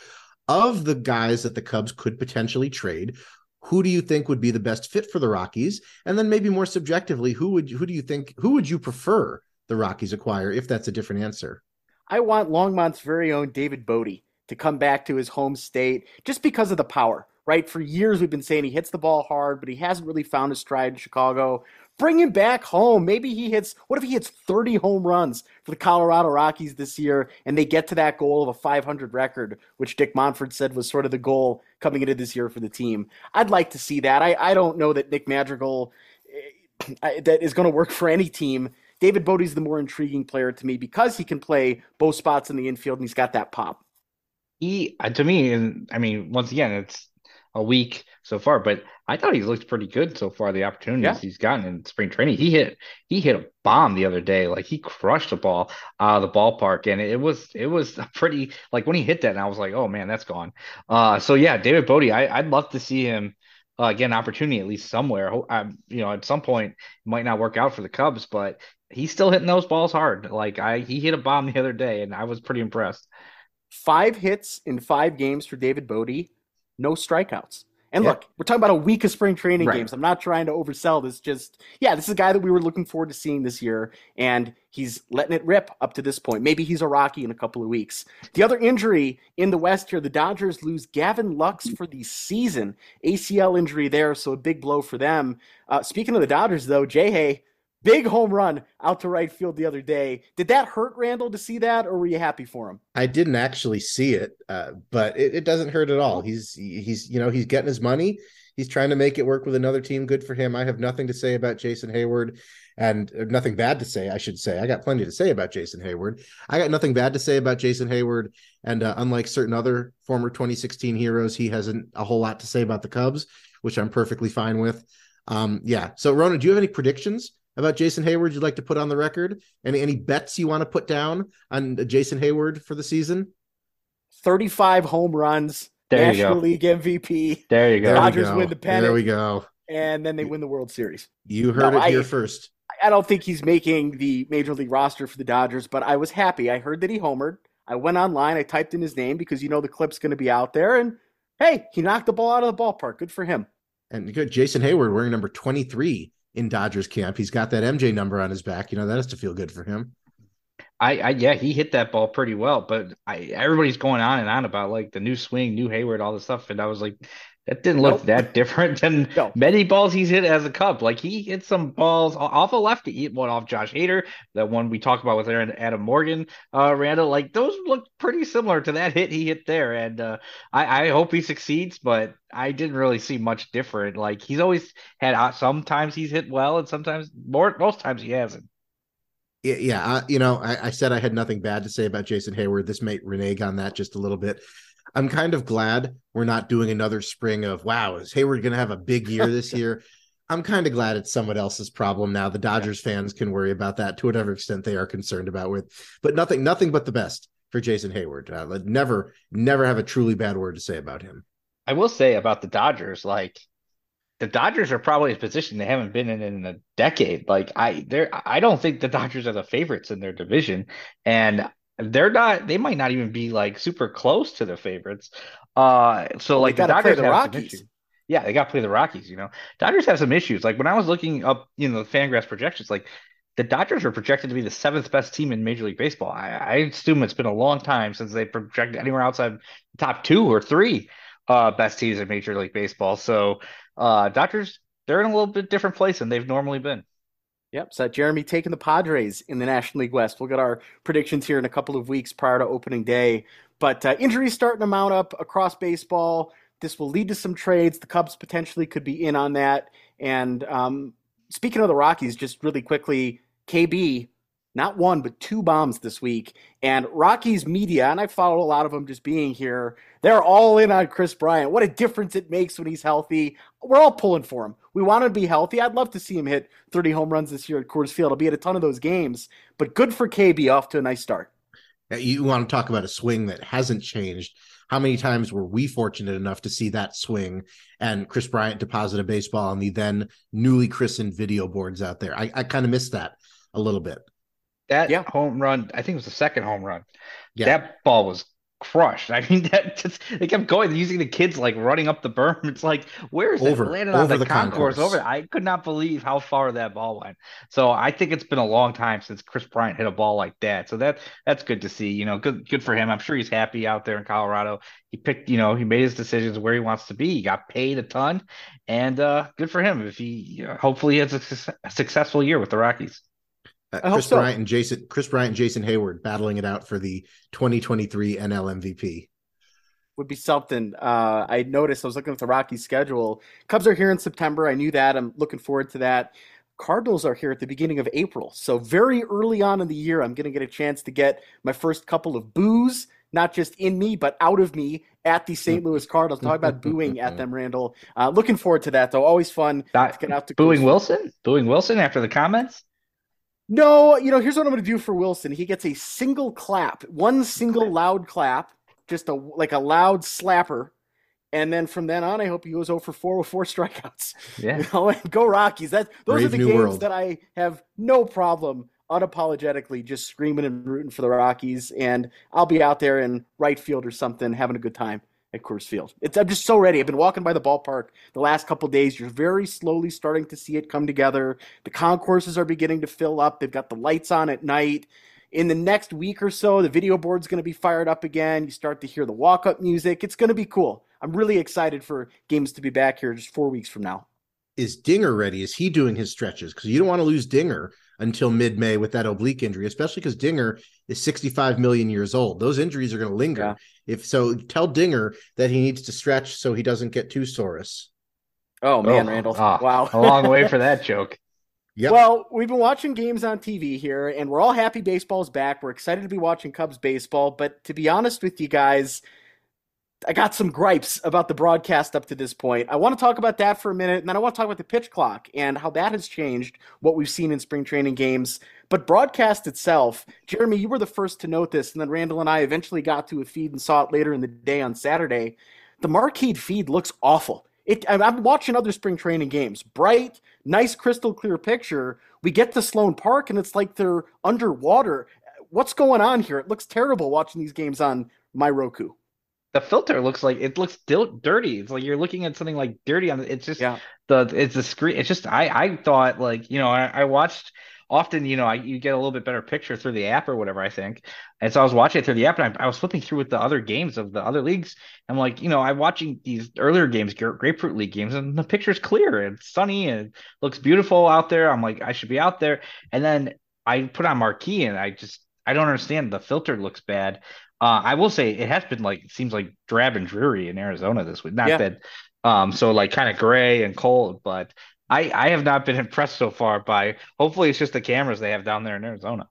Speaker 3: Of the guys that the Cubs could potentially trade, who do you think would be the best fit for the Rockies? And then maybe more subjectively, who would who do you think who would you prefer the Rockies acquire if that's a different answer?
Speaker 1: I want Longmont's very own David Bote to come back to his home state just because of the power. Right? For years we've been saying he hits the ball hard, but he hasn't really found his stride in Chicago. Bring him back home. Maybe he hits, what if he hits 30 home runs for the Colorado Rockies this year and they get to that goal of a 500 record, which Dick Monfort said was sort of the goal coming into this year for the team? I'd like to see that. I, I don't know that Nick Madrigal eh, [CLEARS THROAT] that is going to work for any team. David Bote's the more intriguing player to me because he can play both spots in the infield and he's got that pop.
Speaker 2: He, uh, to me, and I mean, once again, it's a week so far, but I thought he's looked pretty good so far. The opportunities yeah. he's gotten in spring training, he hit he hit a bomb the other day. Like he crushed the ball out of the ballpark, and it was it was a [LAUGHS] pretty like when he hit that, and I was like, oh man, that's gone. Uh, so yeah, David Bote, I, I'd love to see him uh, get an opportunity at least somewhere. I, you know, at some point, it might not work out for the Cubs, but he's still hitting those balls hard. Like I, he hit a bomb the other day, and I was pretty impressed.
Speaker 1: Five hits in five games for David Bote no strikeouts. And look, we're talking about a week of spring training right. games. I'm not trying to oversell this. Just, yeah, this is a guy that we were looking forward to seeing this year, and he's letting it rip up to this point. Maybe he's a Rocky in a couple of weeks. The other injury in the West here, the Dodgers lose Gavin Lux for the season. ACL injury there, so a big blow for them. Uh, speaking of the Dodgers, though, Jay Hay, Big home run out to right field the other day. Did that hurt Randall to see that, or were you happy for him?
Speaker 3: I didn't actually see it, uh, but it, it, doesn't hurt at all. He's he's you know he's getting his money. He's trying to make it work with another team. Good for him. I have nothing to say about Jason Heyward, and uh, nothing bad to say. I should say I got plenty to say about Jason Heyward. I got nothing bad to say about Jason Heyward, and uh, unlike certain other former 2016 heroes, he hasn't a whole lot to say about the Cubs, which I'm perfectly fine with. Um, yeah. So, Rona, do you have any predictions about Jason Heyward you'd like to put on the record? Any any bets you want to put down on Jason Heyward for the season?
Speaker 1: 35 home runs, there National League MVP.
Speaker 2: There you go.
Speaker 1: Dodgers go. win the pennant.
Speaker 3: There we go.
Speaker 1: And then they win the World Series.
Speaker 3: You heard no, it here I, first.
Speaker 1: I don't think he's making the major league roster for the Dodgers, but I was happy. I heard that he homered. I went online, I typed in his name because you know the clip's going to be out there, and hey, he knocked the ball out of the ballpark. Good for him.
Speaker 3: And good, Jason Heyward wearing number 23 in Dodgers camp. He's got that MJ number on his back. You know, that has to feel good for him.
Speaker 2: I, I yeah, he hit that ball pretty well, but I everybody's going on and on about like the new swing, new Heyward, all this stuff, and I was like, that didn't look nope. that different than [LAUGHS] no. many balls he's hit as a Cub. Like he hit some balls off a lefty, he hit one off Josh Hader, that one we talked about with Aaron Adam Morgan, uh, Randall. Like those look pretty similar to that hit he hit there, and uh, I, I hope he succeeds, but I didn't really see much different. Like he's always had uh, sometimes he's hit well, and sometimes more most times he hasn't
Speaker 3: yeah, uh, you know, I, I, said I had nothing bad to say about Jason Heyward. This may renege on that just a little bit. I'm kind of glad we're not doing another spring of wow, is Heyward going to have a big year this [LAUGHS] year? I'm kind of glad it's someone else's problem now. The Dodgers yeah. fans can worry about that to whatever extent they are concerned about with, but nothing, nothing but the best for Jason Heyward. Uh, never, never have a truly bad word to say about him.
Speaker 2: I will say about the Dodgers, like the Dodgers are probably a position they haven't been in in a decade. Like I, they're, I don't think the Dodgers are the favorites in their division, and they're not. They might not even be like super close to the favorites. Uh, so well, like the Dodgers the Rockies. Yeah, they got to play the Rockies. You know, Dodgers have some issues. Like when I was looking up, you know, the Fangraphs projections, like the Dodgers are projected to be the seventh best team in Major League Baseball. I, I assume it's been a long time since they projected anywhere outside the top two or three uh, best teams in Major League Baseball. So uh, Dodgers, they're in a little bit different place than they've normally been.
Speaker 1: Yep. So Jeremy taking the Padres in the National League West. We'll get our predictions here in a couple of weeks prior to opening day. But uh, injuries starting to mount up across baseball. This will lead to some trades. The Cubs potentially could be in on that. And um, speaking of the Rockies, just really quickly, KB not one but two bombs this week. And Rockies media, and I follow a lot of them just being here, they're all in on Kris Bryant. What a difference it makes when he's healthy. We're all pulling for him. We want him to be healthy. I'd love to see him hit 30 home runs this year at Coors Field. I'll be at a ton of those games, but good for KB off to a nice start.
Speaker 3: You want to talk about a swing that hasn't changed. How many times were we fortunate enough to see that swing and Kris Bryant deposit a baseball on the then newly christened video boards out there? I, I kind of missed that a little bit.
Speaker 2: That yeah. home run, I think it was the second home run. Yeah. That ball was crushed. [LAUGHS] I mean, that just they kept going, using the kids like running up the berm. [LAUGHS] It's like, where is over, it landed on the, the concourse? concourse? Over, I could not believe how far that ball went. So I think it's been a long time since Kris Bryant hit a ball like that. So that that's good to see. You know, good good for him. I'm sure he's happy out there in Colorado. He picked, you know, he made his decisions where he wants to be. He got paid a ton, and uh, good for him. If he you know, hopefully has a, a successful year with the Rockies.
Speaker 3: Uh, Kris so. Bryant and Jason Kris Bryant and Jason Heyward battling it out for the 2023 NL MVP
Speaker 1: would be something. Uh, I noticed I was looking at the Rockies schedule. Cubs are here in September. I knew that. I'm looking forward to that. Cardinals are here at the beginning of April. So very early on in the year, I'm going to get a chance to get my first couple of boos, not just in me, but out of me at the St. Louis Cardinals. Talk about booing at them, Randall. Uh, looking forward to that, though. Always fun
Speaker 2: to get out to booing Willson. Booing Willson after the comments.
Speaker 1: No, you know, here's what I'm going to do for Willson. He gets a single clap, one single loud clap, just a like a loud slapper, and then from then on, I hope he goes oh over four with four [LAUGHS] strikeouts.
Speaker 2: Yeah,
Speaker 1: you know, and go Rockies. That those Brave are the games world. that I have no problem unapologetically just screaming and rooting for the Rockies, and I'll be out there in right field or something, having a good time at Coors Field. It's I'm just so ready. I've been walking by the ballpark the last couple days. You're very slowly starting to see it come together. The concourses are beginning to fill up. They've got the lights on at night. In the next week or so, the video board's going to be fired up again. You start to hear the walk-up music. It's going to be cool. I'm really excited for games to be back here just four weeks from now.
Speaker 3: Is Dinger ready? Is he doing his stretches? Because you don't want to lose Dinger until mid-May with that oblique injury, especially because Dinger is 65 million years old. Those injuries are going to linger. Yeah. If so, tell Dinger that he needs to stretch so he doesn't get too sorus.
Speaker 1: Oh man, oh, Randall! Oh, wow,
Speaker 2: a long way for that joke. [LAUGHS]
Speaker 1: Yep. Well, we've been watching games on TV here, and we're all happy baseball's back. We're excited to be watching Cubs baseball, but to be honest with you guys, I got some gripes about the broadcast up to this point. I want to talk about that for a minute, and then I want to talk about the pitch clock and how that has changed what we've seen in spring training games. But broadcast itself, Jeremy, you were the first to note this, and then Randall and I eventually got to a feed and saw it later in the day on Saturday. The Marquee feed looks awful. It, I'm watching other spring training games. Bright, nice, crystal clear picture. We get to Sloan Park, and it's like they're underwater. What's going on here? It looks terrible watching these games on my Roku
Speaker 2: the filter looks like it looks still dirty. It's like you're looking at something like dirty on it's just yeah. the it's the screen. It's just I I thought like you know I, I watched often you know I, you get a little bit better picture through the app or whatever I think. And so I was watching it through the app and I, I was flipping through with the other games of the other leagues. I'm like you know I'm watching these earlier games, Grapefruit League games, and the picture's clear and sunny and looks beautiful out there. I'm like I should be out there. And then I put on Marquee and I just I don't understand. The filter looks bad. Uh, I will say it has been like seems like drab and dreary in Arizona this week. Not yeah. that um so like kind of gray and cold, but I I have not been [LAUGHS] impressed so far by hopefully it's just the cameras they have down there in Arizona.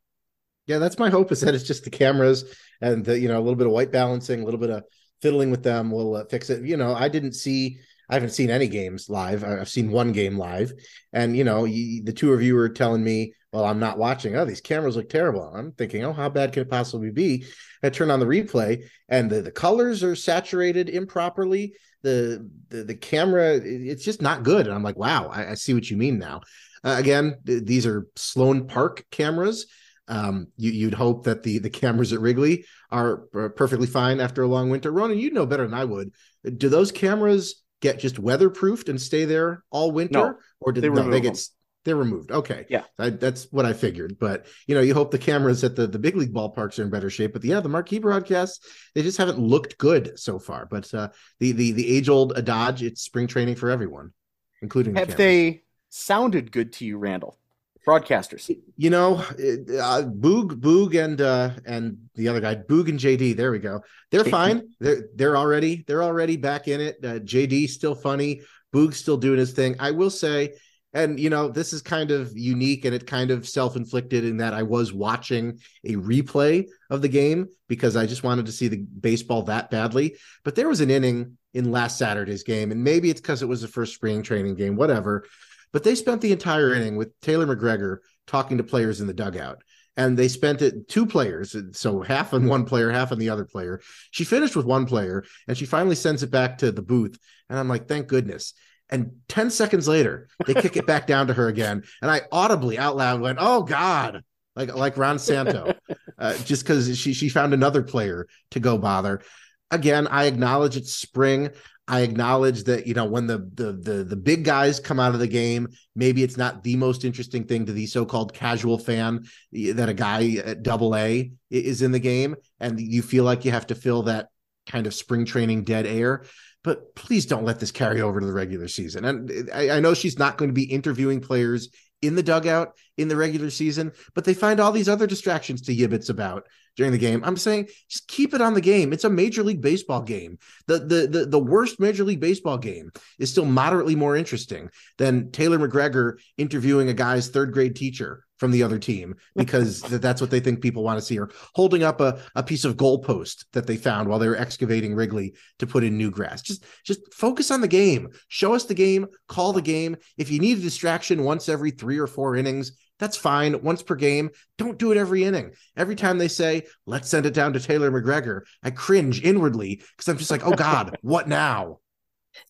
Speaker 3: Yeah, that's my hope is that it's just the cameras and the, you know a little bit of white balancing, a little bit of fiddling with them will uh, fix it. You know, I didn't see I haven't seen any games live. I've seen one game live, and you know, you, the two of you were telling me, "Well, I'm not watching. Oh, these cameras look terrible." I'm thinking, "Oh, how bad can it possibly be?" I turn on the replay, and the, the colors are saturated improperly. The, the the camera, it's just not good. And I'm like, "Wow, I, I see what you mean now." Uh, again, th- these are Sloan Park cameras. Um, you, would hope that the the cameras at Wrigley are, perfectly fine after a long winter. Ronan, you know better than I would. Do those cameras get just weatherproofed and stay there all winter,
Speaker 1: no,
Speaker 3: or did
Speaker 1: they,
Speaker 3: no, they get they're removed? Okay,
Speaker 1: yeah,
Speaker 3: I, that's what I figured. But you know, you hope the cameras at the the big league ballparks are in better shape. But yeah, the marquee broadcasts they just haven't looked good so far. But uh, the the the age old adage, it's spring training for everyone, including
Speaker 1: have the they sounded good to you, Randall? Broadcasters.
Speaker 3: You know, uh, Boog, Boog, and uh, and the other guy, Boog and JD. There we go. They're fine. They're they're already they're already back in it. Uh, JD still funny. Boog's still doing his thing. I will say, and you know, this is kind of unique and it kind of self inflicted in that I was watching a replay of the game because I just wanted to see the baseball that badly. But there was an inning in last Saturday's game, and maybe it's because it was the first spring training game, whatever but they spent the entire inning with Taylor McGregor talking to players in the dugout. And they spent it two players, so half on one player, half on the other player. She finished with one player and she finally sends it back to the booth. And I'm like, thank goodness. And 10 seconds later, they kick it back down to her again. And I audibly out loud went, Oh God, like like Ron Santo, uh, just because she she found another player to go bother. Again, I acknowledge it's spring. I acknowledge that you know when the, the the the big guys come out of the game, maybe it's not the most interesting thing to the so-called casual fan that a guy at Double A is in the game, and you feel like you have to fill that kind of spring training dead air. But please don't let this carry over to the regular season. And uh, I, I know she's not going to be interviewing players in the dugout in the regular season, but they find all these other distractions to yibbits about during the game. I'm saying just keep it on the game. It's a major league baseball game. The the the, the worst major league baseball game is still moderately more interesting than Taylor McGregor interviewing a guy's third grade teacher from the other team because [LAUGHS] that's what they think people want to see or holding up a, a piece of goalpost that they found while they were excavating Wrigley to put in new grass. Just just focus on the game. Show us the game, call the game. If you need a distraction once every 3 or 4 innings, that's fine. Once per game. Don't do it every inning. Every time they say, "Let's send it down to Taylor McGregor," I cringe inwardly because I'm just like, "Oh god, [LAUGHS] what now?"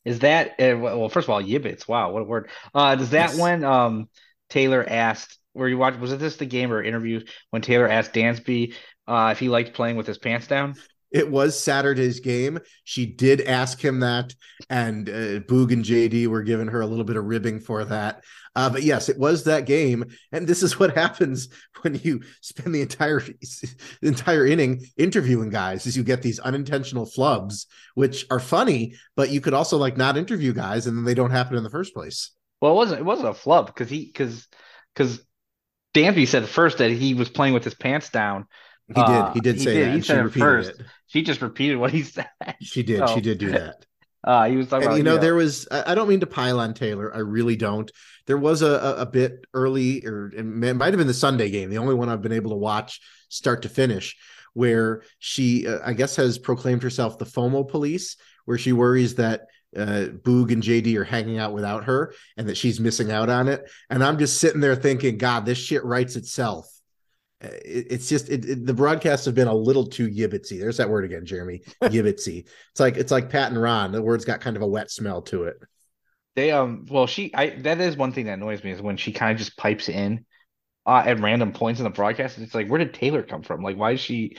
Speaker 2: Is that uh, well? First of all, yibbits. Wow, what a word. Uh, does that yes. when um Taylor asked where you watched was it this the game or interview when Taylor asked Dansby uh, if he liked playing with his pants down?
Speaker 3: It was Saturday's game. She did ask him that, and uh, Boog and JD were giving her a little bit of ribbing for that. Uh, but yes, it was that game, and this is [LAUGHS] what happens when you spend the entire the [LAUGHS] entire inning interviewing guys. Is you get these unintentional flubs, which are funny, but you could also like not interview guys, and then they don't happen in the first place.
Speaker 2: Well, it wasn't it wasn't a flub because he because because Dansby said first that he was playing with his pants down.
Speaker 3: He did. Uh, he did uh, say he did. that. He said it first. It.
Speaker 2: She just repeated what he [LAUGHS] said.
Speaker 3: She did. So, she did do that. [LAUGHS]
Speaker 2: Uh, he was talking
Speaker 3: and,
Speaker 2: about,
Speaker 3: you know, there was. I don't mean to pile on Taylor. I really don't. There was a, a, a bit early, or it might have been the Sunday game, the only one I've been able to watch start to finish, where she, uh, I guess, has proclaimed herself the FOMO police, where she worries that uh, Boog and JD are hanging out without her and that she's missing out on it. And I'm just sitting there thinking, God, this shit writes itself. Uh, it, it's just it, it, the broadcasts have been a little too yibbitsy. There's that word again, Jeremy. [LAUGHS] yibbitsy. It's like it's like Pat and Ron. The word's got kind of a wet smell to it.
Speaker 2: They um well she I that is one thing that annoys me is when she kind of just pipes in uh, at random points in the broadcast. It's like where did Taylor come from? Like why is she?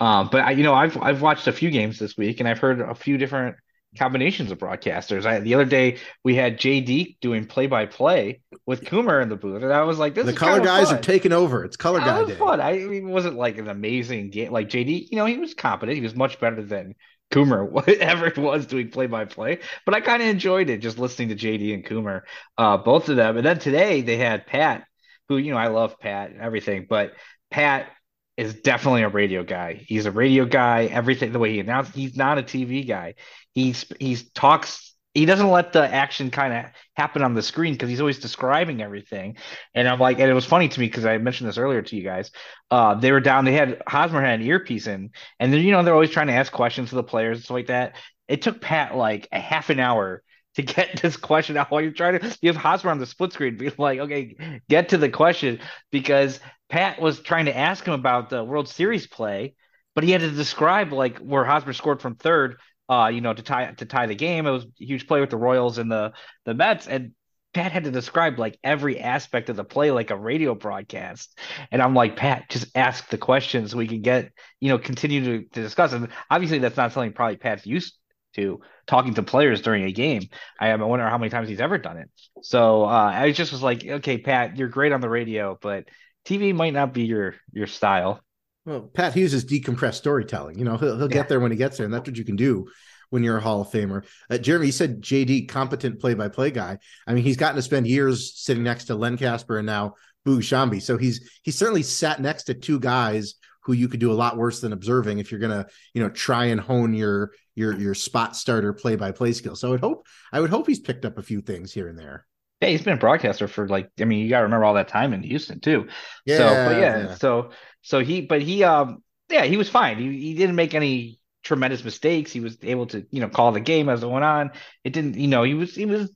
Speaker 2: Um, but I you know I've I've watched a few games this week and I've heard a few different combinations of broadcasters. I, the other day we had JD doing play by play with Coomer in the booth, and I was like, "This
Speaker 3: the color guys
Speaker 2: fun.
Speaker 3: are taking over. It's color guy day."
Speaker 2: Fun. I mean, it wasn't like an amazing game. Like JD, you know, he was competent. He was much better than Coomer, [LAUGHS] whatever it was doing play by play. But I kind of enjoyed it just listening to JD and Coomer, uh, both of them. And then today they had Pat, who you know I love Pat and everything, but Pat is definitely a radio guy. He's a radio guy. Everything the way he announced, he's not a TV guy. He's he's talks. He doesn't let the action kind of happen on the screen because he's always describing everything. And I'm like, and it was funny to me because I mentioned this earlier to you guys. Uh, they were down. They had Hosmer had an earpiece in, and then you know they're always trying to ask questions to the players and stuff like that. It took Pat like a half an hour to get [LAUGHS] this question out while you're trying to you have Hosmer on the split screen be like, okay, get to the question because Pat was trying to ask him about the World Series play, but he had to describe like where Hosmer scored from third, uh, you know, to tie to tie the game. It was a huge play with the Royals and the the Mets, and Pat had to describe like every aspect of the play like a radio broadcast. And I'm like, Pat, just ask the questions so we can get, you know, continue to, to discuss. And obviously that's not something probably Pat's used to talking to players during a game. I, I wonder how many times he's ever done it. So uh, I just was like, okay, Pat, you're great on the radio, but TV might not be your your style.
Speaker 3: Well, Pat Hughes is decompressed storytelling. You know, he'll, he'll get there when he gets there, and that's what you can do when you're a Hall of Famer. Uh, Jeremy, you said JD, competent play-by-play guy. I mean, he's gotten to spend years sitting next to Len Kasper and now Boog Sciambi. So he's he's certainly sat next to two guys who you could do a lot worse than observing if you're gonna, you know, try and hone your your your spot starter play-by-play skill. So I would hope I would hope he's picked up a few things here and there.
Speaker 2: Yeah, he's been a broadcaster for like I mean, you gotta remember all that time in Houston too. Yeah, so but yeah, yeah. so so he but he um yeah, he was fine. He he didn't make any tremendous mistakes. He was able to, you know, call the game as it went on. It didn't, you know, he was he was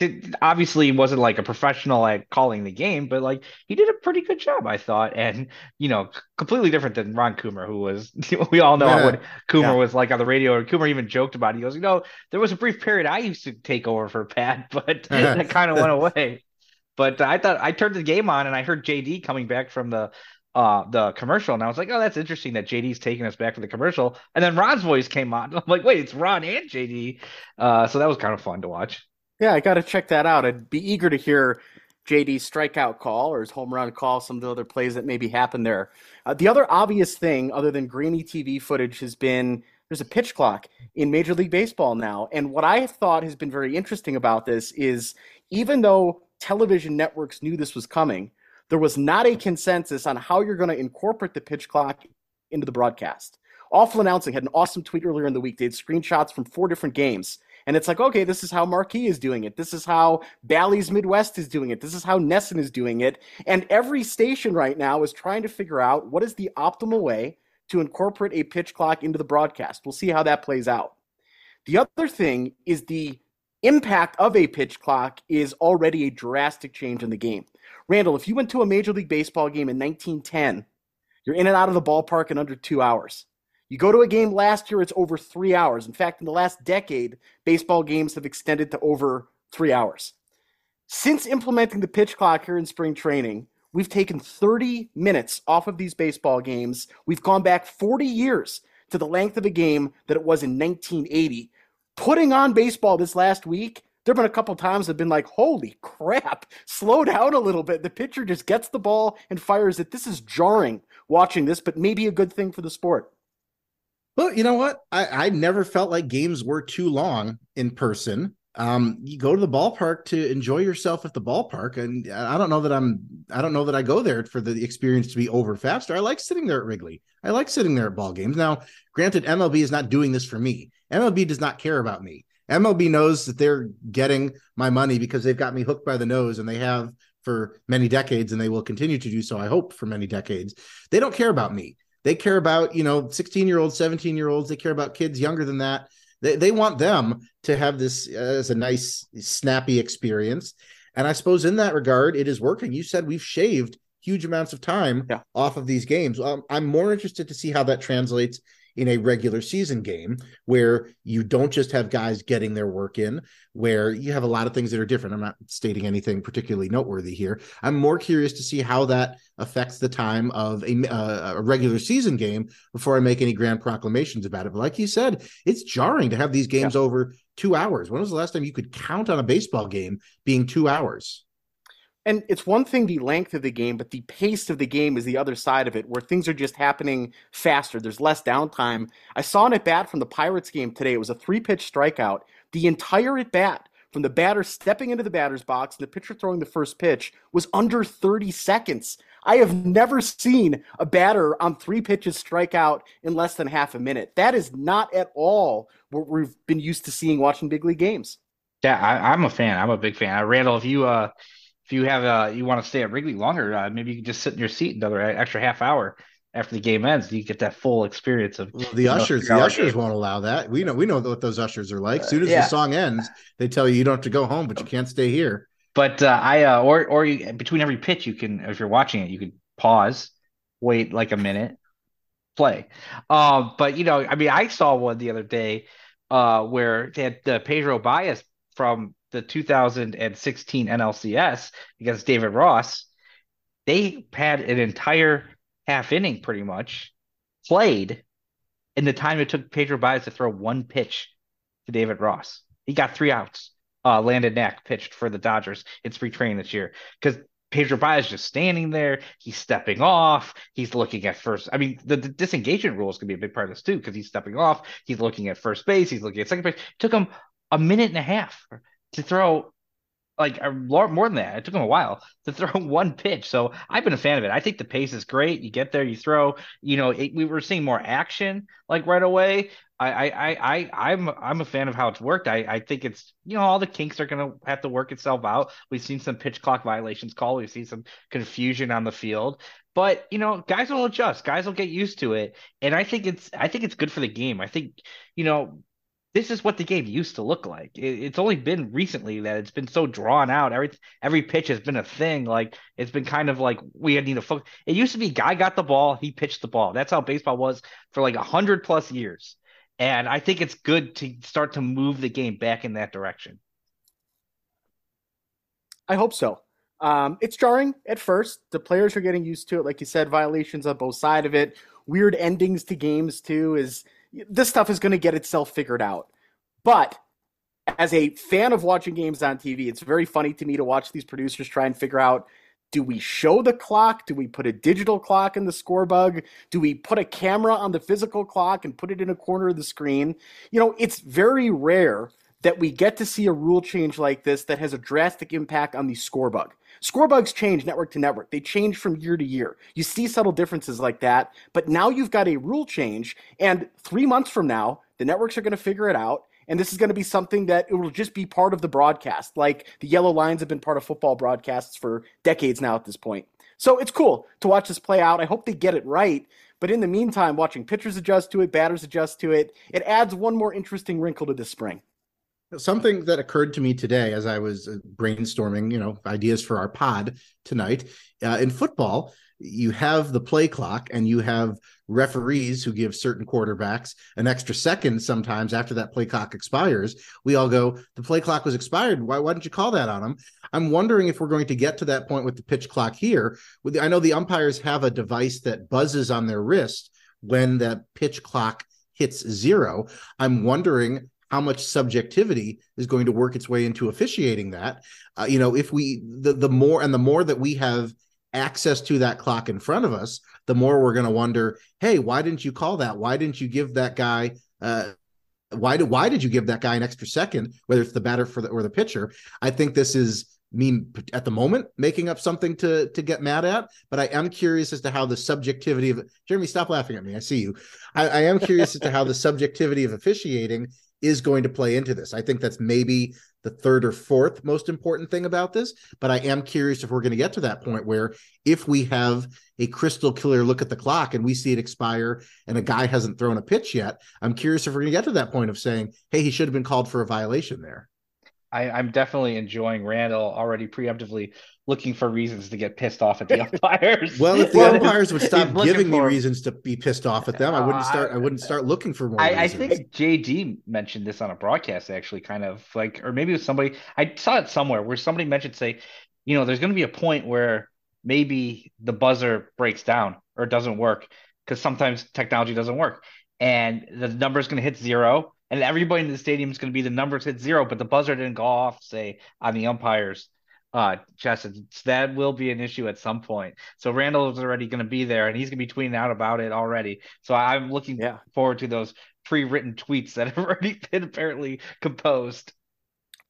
Speaker 2: it obviously wasn't like a professional at calling the game, but like he did a pretty good job, I thought. And you know, completely different than Ron Coomer, who was [LAUGHS] we all know yeah. what Coomer yeah. was like on the radio. And Coomer even joked about it. He goes, you know, there was a brief period I used to take over for Pat, [LAUGHS] but [LAUGHS] that kind of went away. But I thought I turned the game on and I heard JD coming back from the uh the commercial and I was like, oh, that's interesting that JD's taking us back for the commercial. And then Ron's voice came on. I'm like, wait, it's Ron and JD. Uh, so that was kind of fun to watch.
Speaker 1: Yeah, I got to check that out. I'd be eager to hear JD's strikeout call or his home run call, some of the other plays that maybe happened there. Uh, the other obvious thing, other than grainy TV footage, has been there's a pitch clock in Major League Baseball now. And what I have thought has been very interesting about this is even though television networks knew this was coming, there was not a consensus on how you're going to incorporate the pitch clock into the broadcast. Awful Announcing had an awesome tweet earlier in the week. They had screenshots from four different games. And it's like, okay, this is how Marquee is doing it. This is how Bally's Midwest is doing it. This is how NESN is doing it. And every station right now is trying to figure out what is the optimal way to incorporate a pitch clock into the broadcast. We'll see how that plays out. The other thing is the impact of a pitch clock is already a drastic change in the game. Randall, if you went to a Major League Baseball game in 1910, you're in and out of the ballpark in under two hours. You go to a game last year, it's over three hours. In fact, in the last decade, baseball games have extended to over three hours. Since implementing the pitch clock here in spring training, we've taken 30 minutes off of these baseball games. We've gone back 40 years to the length of a game that it was in 1980. Putting on baseball this last week there have been a couple times I've been like, holy crap, slow down a little bit. The pitcher just gets the ball and fires it. This is jarring watching this, but maybe a good thing for the sport.
Speaker 3: Well, you know what? I, I never felt like games were too long in person. Um, you go to the ballpark to enjoy yourself at the ballpark, and I don't know that I'm. I don't know that I go there for the experience to be over faster. I like sitting there at Wrigley. I like sitting there at ball games. Now, granted, MLB is not doing this for me. MLB does not care about me. MLB knows that they're getting my money because they've got me hooked by the nose and they have for many decades and they will continue to do so, I hope, for many decades. They don't care about me. They care about, you know, 16 year olds, 17 year olds. They care about kids younger than that. They, they want them to have this as a nice, snappy experience. And I suppose in that regard, it is working. You said we've shaved huge amounts of time yeah. off of these games. Um, I'm more interested to see how that translates in a regular season game where you don't just have guys getting their work in, where you have a lot of things that are different. I'm not stating anything particularly noteworthy here. I'm more curious to see how that affects the time of a, uh, a regular season game before I make any grand proclamations about it. But like you said, it's jarring to have these games yeah. over two hours. When was the last time you could count on a baseball game being two hours?
Speaker 1: And it's one thing the length of the game, but the pace of the game is the other side of it, where things are just happening faster. There's less downtime. I saw an at bat from the Pirates game today. It was a three pitch strikeout. The entire at bat, from the batter stepping into the batter's box and the pitcher throwing the first pitch, was under 30 seconds. I have never seen a batter on three pitches strike out in less than half a minute. That is not at all what we've been used to seeing watching big league games.
Speaker 2: Yeah, I, am a fan. I'm a big fan. Uh, Randall, if you uh, if you have uh you want to stay at Wrigley longer, uh, maybe you can just sit in your seat another extra half hour after the game ends. You get that full experience of
Speaker 3: well, the ushers. The ushers game. won't allow that. We know we know what those ushers are like. As soon as uh, yeah. the song ends, they tell you you don't have to go home, but you can't stay here.
Speaker 2: But uh, I uh, or or you, between every pitch, you can if you're watching it, you can pause, wait like a minute, play. Um, but you know, I mean, I saw one the other day uh, where they had the Pedro Baez from the 2016 NLCS against David Ross. They had an entire half inning pretty much played in the time it took Pedro Baez to throw one pitch to David Ross. He got three outs. Uh, Landon Knack pitched for the Dodgers spring training this year because Pedro Baez just standing there. He's stepping off. He's looking at first. I mean, the, the disengagement rules can be a big part of this too because he's stepping off. He's looking at first base. He's looking at second base. It took him a minute and a half to throw like a more than that. It took him a while to [LAUGHS] throw one pitch. So I've been a fan of it. I think the pace is great. You get there, you throw. You know, it, we were seeing more action like right away. I, I, I, I'm, I'm a fan of how it's worked. I, I think it's, you know, all the kinks are going to have to work itself out. We've seen some pitch clock violations called. We've seen some confusion on the field, but you know, guys will adjust. Guys will get used to it, and I think it's, I think it's good for the game. I think, you know, this is what the game used to look like. It, it's only been recently that it's been so drawn out. Every every pitch has been a thing. Like it's been kind of like we need to focus. It used to be guy got the ball, he pitched the ball. That's how baseball was for like a hundred plus years. And I think it's good to start to move the game back in that direction.
Speaker 1: I hope so. Um, it's jarring at first. The players are getting used to it. Like you said, violations on both side of it. Weird endings to games too. Is this stuff is going to get itself figured out? But as a fan of watching games on TV, it's very funny to me to watch these producers try and figure out do we show the clock? Do we put a digital clock in the score bug? Do we put a camera on the physical clock and put it in a corner of the screen? You know, it's very rare that we get to see a rule change like this that has a drastic impact on the score bug. Score bugs change network to network. They change from year to year. You see subtle differences like that, but now you've got a rule change, and three months from now, the networks are going to figure it out and this is going to be something that it will just be part of the broadcast, like the yellow lines have been part of football broadcasts for decades now at this point. So it's cool to watch this play out. I hope they get it right. But in the meantime, watching pitchers adjust to it, batters adjust to it, it adds one more interesting wrinkle to this spring.
Speaker 3: Something that occurred to me today as I was uh, brainstorming, you know, ideas for our pod tonight uh, in football, you have the play clock and you have referees who give certain quarterbacks an extra second sometimes after that play clock expires. We all go, the play clock was expired. Why, why didn't you call that on them? I'm wondering if we're going to get to that point with the pitch clock here. I know the umpires have a device that buzzes on their wrist when that pitch clock hits zero. I'm wondering how much subjectivity is going to work its way into officiating that. Uh, you know, if we the the more and the more that we have access to that clock in front of us, the more we're going to wonder, hey, why didn't you call that? Why didn't you give that guy? Uh, why did why did you give that guy an extra second, whether it's the batter for the, or the pitcher? I think this is mean at the moment making up something to to get mad at but i am curious as to how the subjectivity of jeremy stop laughing at me i see you i, I am curious as to how the [LAUGHS] subjectivity of officiating is going to play into this. I think that's maybe the third or fourth most important thing about this. But I am curious if we're going to get to that point where if we have a crystal clear look at the clock and we see it expire and a guy hasn't thrown a pitch yet, I'm curious if we're going to get to that point of saying, hey, he should have been called for a violation there.
Speaker 2: I, am definitely enjoying Randall already preemptively looking for reasons to get pissed off at the [LAUGHS] umpires.
Speaker 3: well, if [LAUGHS] the well, umpires would stop giving for... me reasons to be pissed off at them, I wouldn't oh, start. I wouldn't [LAUGHS] start looking for more.
Speaker 2: I, I, think JD mentioned this on a broadcast, actually, kind of like, or maybe it was somebody. I saw it somewhere where somebody mentioned, say, you know, there's going to be a point where maybe the buzzer breaks down or doesn't work because sometimes technology doesn't work, and the number is going to hit zero and everybody in the stadium is going to be the numbers hit zero, but the buzzer didn't go off, say, on the umpires uh chest. That will be an issue at some point. So Randall is already going to be there and he's going to be tweeting out about it already. So I'm looking yeah. forward to those pre-written tweets that [LAUGHS] have already been apparently composed.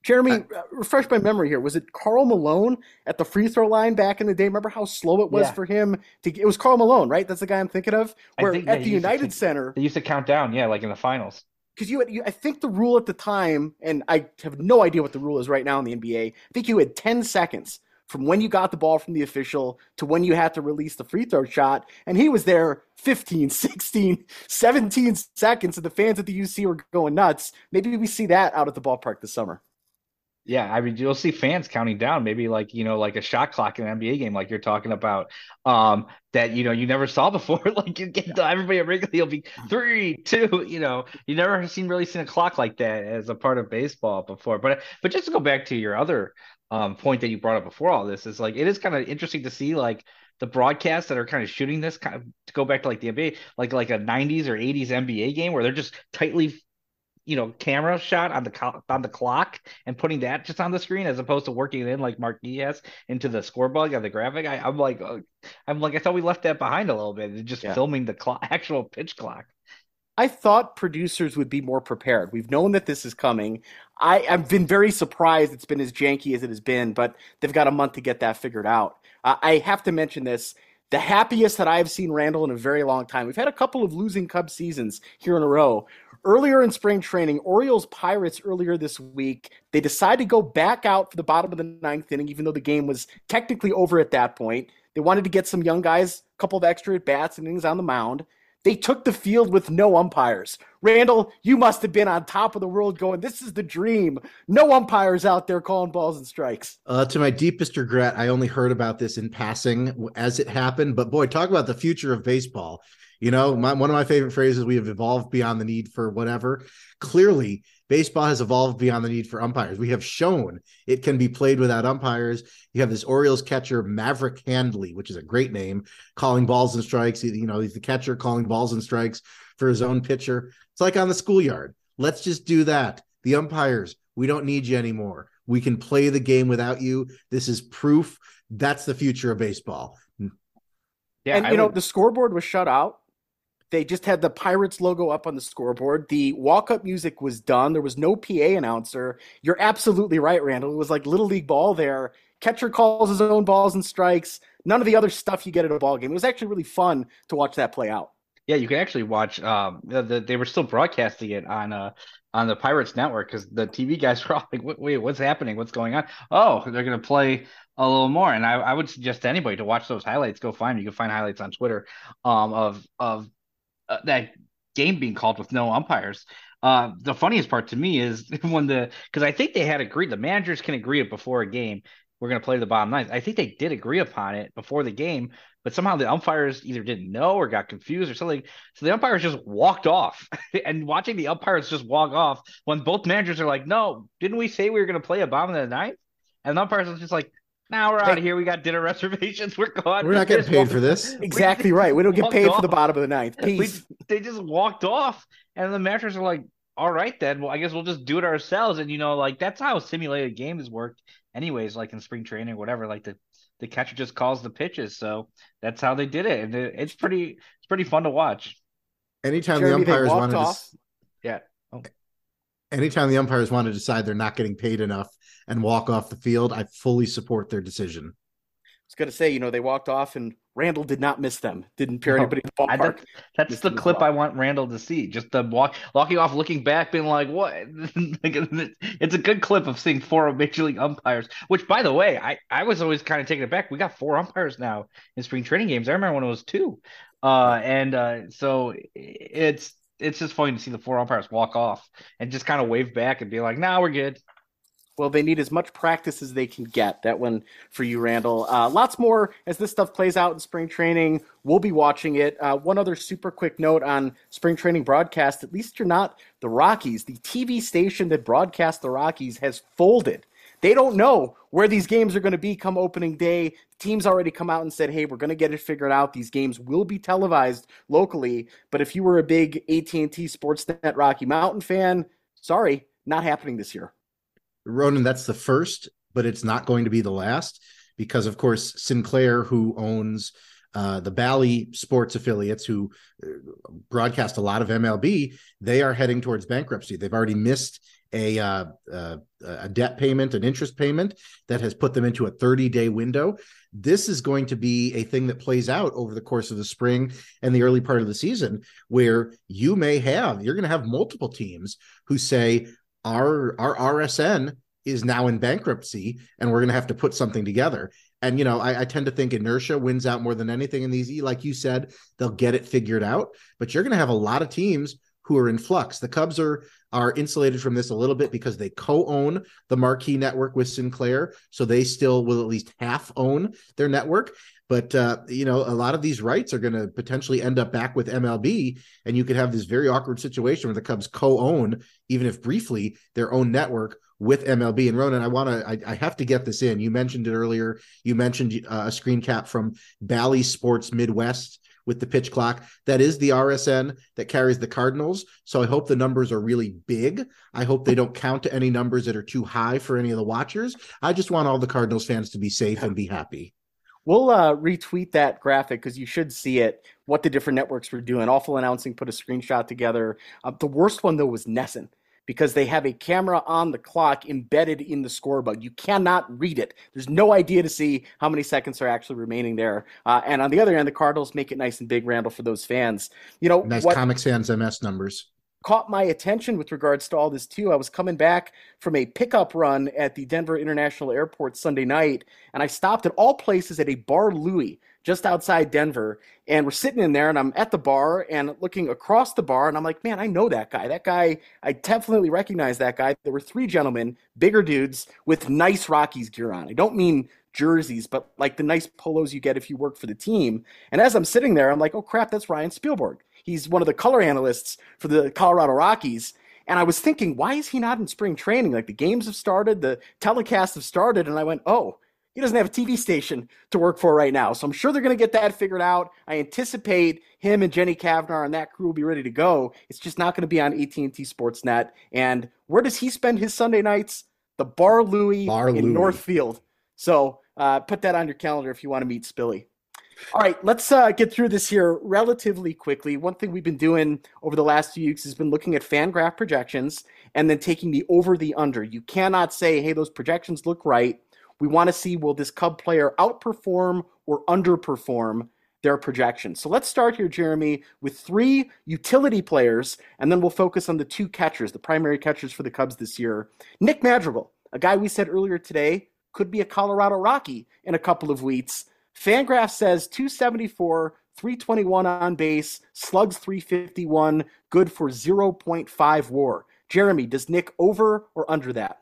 Speaker 1: Jeremy, uh, refresh my memory here. Was it Karl Malone at the free throw line back in the day? Remember how slow it was yeah. for him to? It was Karl Malone, right? That's the guy I'm thinking of. Where think, at yeah, the United Center,
Speaker 2: they used to count down, yeah, like in the finals
Speaker 1: because you you, I think the rule at the time, and I have no idea what the rule is right now in the NBA. I think you had 10 seconds from when you got the ball from the official to when you had to release the free throw shot. And he was there 15, [LAUGHS] 16, 17 seconds, and the fans at the UC were going nuts. Maybe we see that out at the ballpark this summer.
Speaker 2: Yeah, I mean, you'll see fans counting down, maybe like you know, like a shot clock in an NBA game, like you're talking about, um, that you know you never saw before. [LAUGHS] like you get to, everybody at Wrigley will be three, two. You know, you never seen really seen a clock like that as a part of baseball before. But but just to go back to your other um point that you brought up before all this is like it is kind of interesting to see like the broadcasts that are kind of shooting this kind of to go back to like the NBA, like like a 90s or 80s NBA game where they're just tightly you know camera shot on the on the clock and putting that just on the screen as opposed to working it in like Mark Diaz into the scoreboard on the graphic. I, am like, uh, I'm like, I thought we left that behind a little bit, just yeah. filming the clock, [LAUGHS] actual pitch clock.
Speaker 1: I thought producers would be more prepared. We've known that this is coming. I, have been very surprised it's been as janky as it has been, but they've got a month to get that figured out. Uh, I have to mention this. The happiest that I've seen Randall in a very long time. We've had a couple of losing Cub seasons here in a row. Earlier in spring training, Orioles Pirates earlier this week, they decided to go back out for the bottom of the ninth inning, even though the game was technically over at that point. They wanted to get some young guys, a couple of extra at bats and innings on the mound. They took the field with no umpires. Randall, you must have been on top of the world going, this is the dream. No umpires out there calling balls and strikes.
Speaker 3: Uh, to my deepest regret, I only heard about this in passing as it happened. But boy, talk about the future of baseball. You know, my, one of my favorite phrases, we have evolved beyond the need for whatever. Clearly, baseball has evolved beyond the need for umpires. We have shown it can be played without umpires. You have this Orioles catcher, Maverick Handley, which is a great name, calling balls and strikes. You know, he's the catcher calling balls and strikes for his own pitcher. It's like on the schoolyard. Let's just do that. The umpires, we don't need you anymore. We can play the game without you. This is proof. That's the future of baseball.
Speaker 1: Yeah, and I you know the scoreboard was shut out they just had the Pirates logo up on the scoreboard. The walk up music was done. There was no PA announcer. You're absolutely right, Randall. It was like Little League ball there. Catcher calls his own balls and strikes. None of the other stuff you get at a ball game. It was actually really fun to watch that play out.
Speaker 2: Yeah, you can actually watch. Um, the, the, they were still broadcasting it on uh on the Pirates network because the TV guys [LAUGHS] were all like, "Wait, what's happening? What's going on? Oh, they're to play a little more." And I, I would suggest to anybody to watch those highlights. Go find them. You can find highlights on Twitter um, of of uh, that game being called with no umpires. Uh, the funniest part to me is [LAUGHS] when the because I think they had agreed the managers can agree it before a game. We're going to play the bottom nine. I think they did agree upon it before the game, but somehow the umpires either didn't know or got confused or something. So the umpires just walked off. [LAUGHS] and watching the umpires just walk off when both managers are like, "No, didn't we say we were going to play a bottom of the ninth?" And the umpires are just like, now we're out of here. We got dinner [LAUGHS] reservations. We're gone.
Speaker 3: We're not getting [LAUGHS] paid for this.
Speaker 1: Exactly right. We don't get paid off. for the bottom of the ninth. Peace.
Speaker 2: We, they just walked off, and the managers are like, "All right, then. Well, I guess we'll just do it ourselves." And you know, like that's how simulated games work, anyways. Like in spring training, or whatever. Like the the catcher just calls the pitches, so that's how they did it, and it, it's pretty it's pretty fun to watch.
Speaker 3: Anytime Jeremy, the umpires wanted off.
Speaker 2: to, yeah. Oh.
Speaker 3: Anytime the umpires want to decide they're not getting paid enough and walk off the field, I fully support their decision. I
Speaker 1: was going to say, you know, they walked off and Randall did not miss them. Didn't appear no, anybody in the ballpark.
Speaker 2: I, that's the clip I want Randall to see. Just the walk, walking off, looking back, being like, "What?" [LAUGHS] it's a good clip of seeing four major league umpires. Which, by the way, I I was always kind of taken aback. We got four umpires now in spring training games. I remember when it was two, uh, and uh, so it's it's just funny to see the four umpires walk off and just kind of wave back and be like, "Nah, we're good."
Speaker 1: Well, they need as much practice as they can get. That one for you, Randall. Uh, lots more as this stuff plays out in spring training. We'll be watching it. Uh, one other super quick note on spring training broadcast. At least you're not the Rockies. The TV station that broadcasts the Rockies has folded. They don't know where these games are going to be come opening day. Team's already come out and said, "Hey, we're going to get it figured out. These games will be televised locally." But if you were a big AT&T Sportsnet Rocky Mountain fan, sorry, not happening this year.
Speaker 3: Ronan, that's the first, but it's not going to be the last because, of course, Sinclair, who owns uh, the Bally Sports affiliates, who uh, broadcast a lot of MLB, they are heading towards bankruptcy. They've already missed a uh, uh, a debt payment, an interest payment that has put them into a 30 day window. This is going to be a thing that plays out over the course of the spring and the early part of the season, where you may have you're going to have multiple teams who say, our our RSN is now in bankruptcy and we're going to have to put something together. And, you know, I, I, tend to think inertia wins out more than anything in these. Like you said, they'll get it figured out, but you're going to have a lot of teams who are in flux. The Cubs are are insulated from this a little bit because they co-own the marquee network with Sinclair, so they still will at least half own their network. But uh, you know, a lot of these rights are going to potentially end up back with MLB, and you could have this very awkward situation where the Cubs co-own, even if briefly, their own network with MLB. And Ronan, I want to, I, I, have to get this in. You mentioned it earlier. You mentioned uh, a screen cap from Bally Sports Midwest with the pitch clock. That is the RSN that carries the Cardinals. So I hope the numbers are really big. I hope they don't count to any numbers that are too high for any of the watchers. I just want all the Cardinals fans to be safe and be happy.
Speaker 1: We'll uh, retweet that graphic because you should see it. What the different networks were doing. Awful announcing put a screenshot together. Uh, the worst one though was NESN because they have a camera on the clock embedded in the scoreboard. You cannot read it. There's no idea to see how many seconds are actually remaining there. Uh, and on the other end, the Cardinals make it nice and big, Randall, for those fans. You know,
Speaker 3: nice what, Comic Sans MS numbers.
Speaker 1: Caught my attention with regards to all this too. I was coming back from a pickup run at the Denver International Airport Sunday night, and I stopped at all places at a Bar Louie just outside Denver. And we're sitting in there, and I'm at the bar and looking across the bar, and I'm like, man, I know that guy. That guy, I definitely recognize that guy. There were three gentlemen, bigger dudes, with nice Rockies gear on. I don't mean jerseys, but like the nice polos you get if you work for the team. And as I'm sitting there, I'm like, oh crap, that's Ryan Spilborghs. He's one of the color analysts for the Colorado Rockies. And I was thinking, why is he not in spring training? Like the games have started, the telecasts have started, and I went, oh, he doesn't have a TV station to work for right now. So I'm sure they're going to get that figured out. I anticipate him and Jenny Cavnar and that crew will be ready to go. It's just not going to be on AT&T Sportsnet. And where does he spend his Sunday nights? The Bar Louie Bar in. Northfield. So uh, put that on your calendar if you want to meet Spilly. All right, let's uh, get through this here relatively quickly. One thing we've been doing over the last few weeks has been looking at FanGraph projections and then taking the over the under. You cannot say, hey, those projections look right we want to see will this Cub player outperform or underperform their projections. So let's start here, Jeremy, with three utility players, and then we'll focus on the two catchers, the primary catchers for the Cubs this year. Nick Madrigal, a guy we said earlier today could be a Colorado Rocky in a couple of weeks. Fangraph says 274, 321 on base, slugs 351, good for 0.5 war. Jeremy, does Nick over or under that?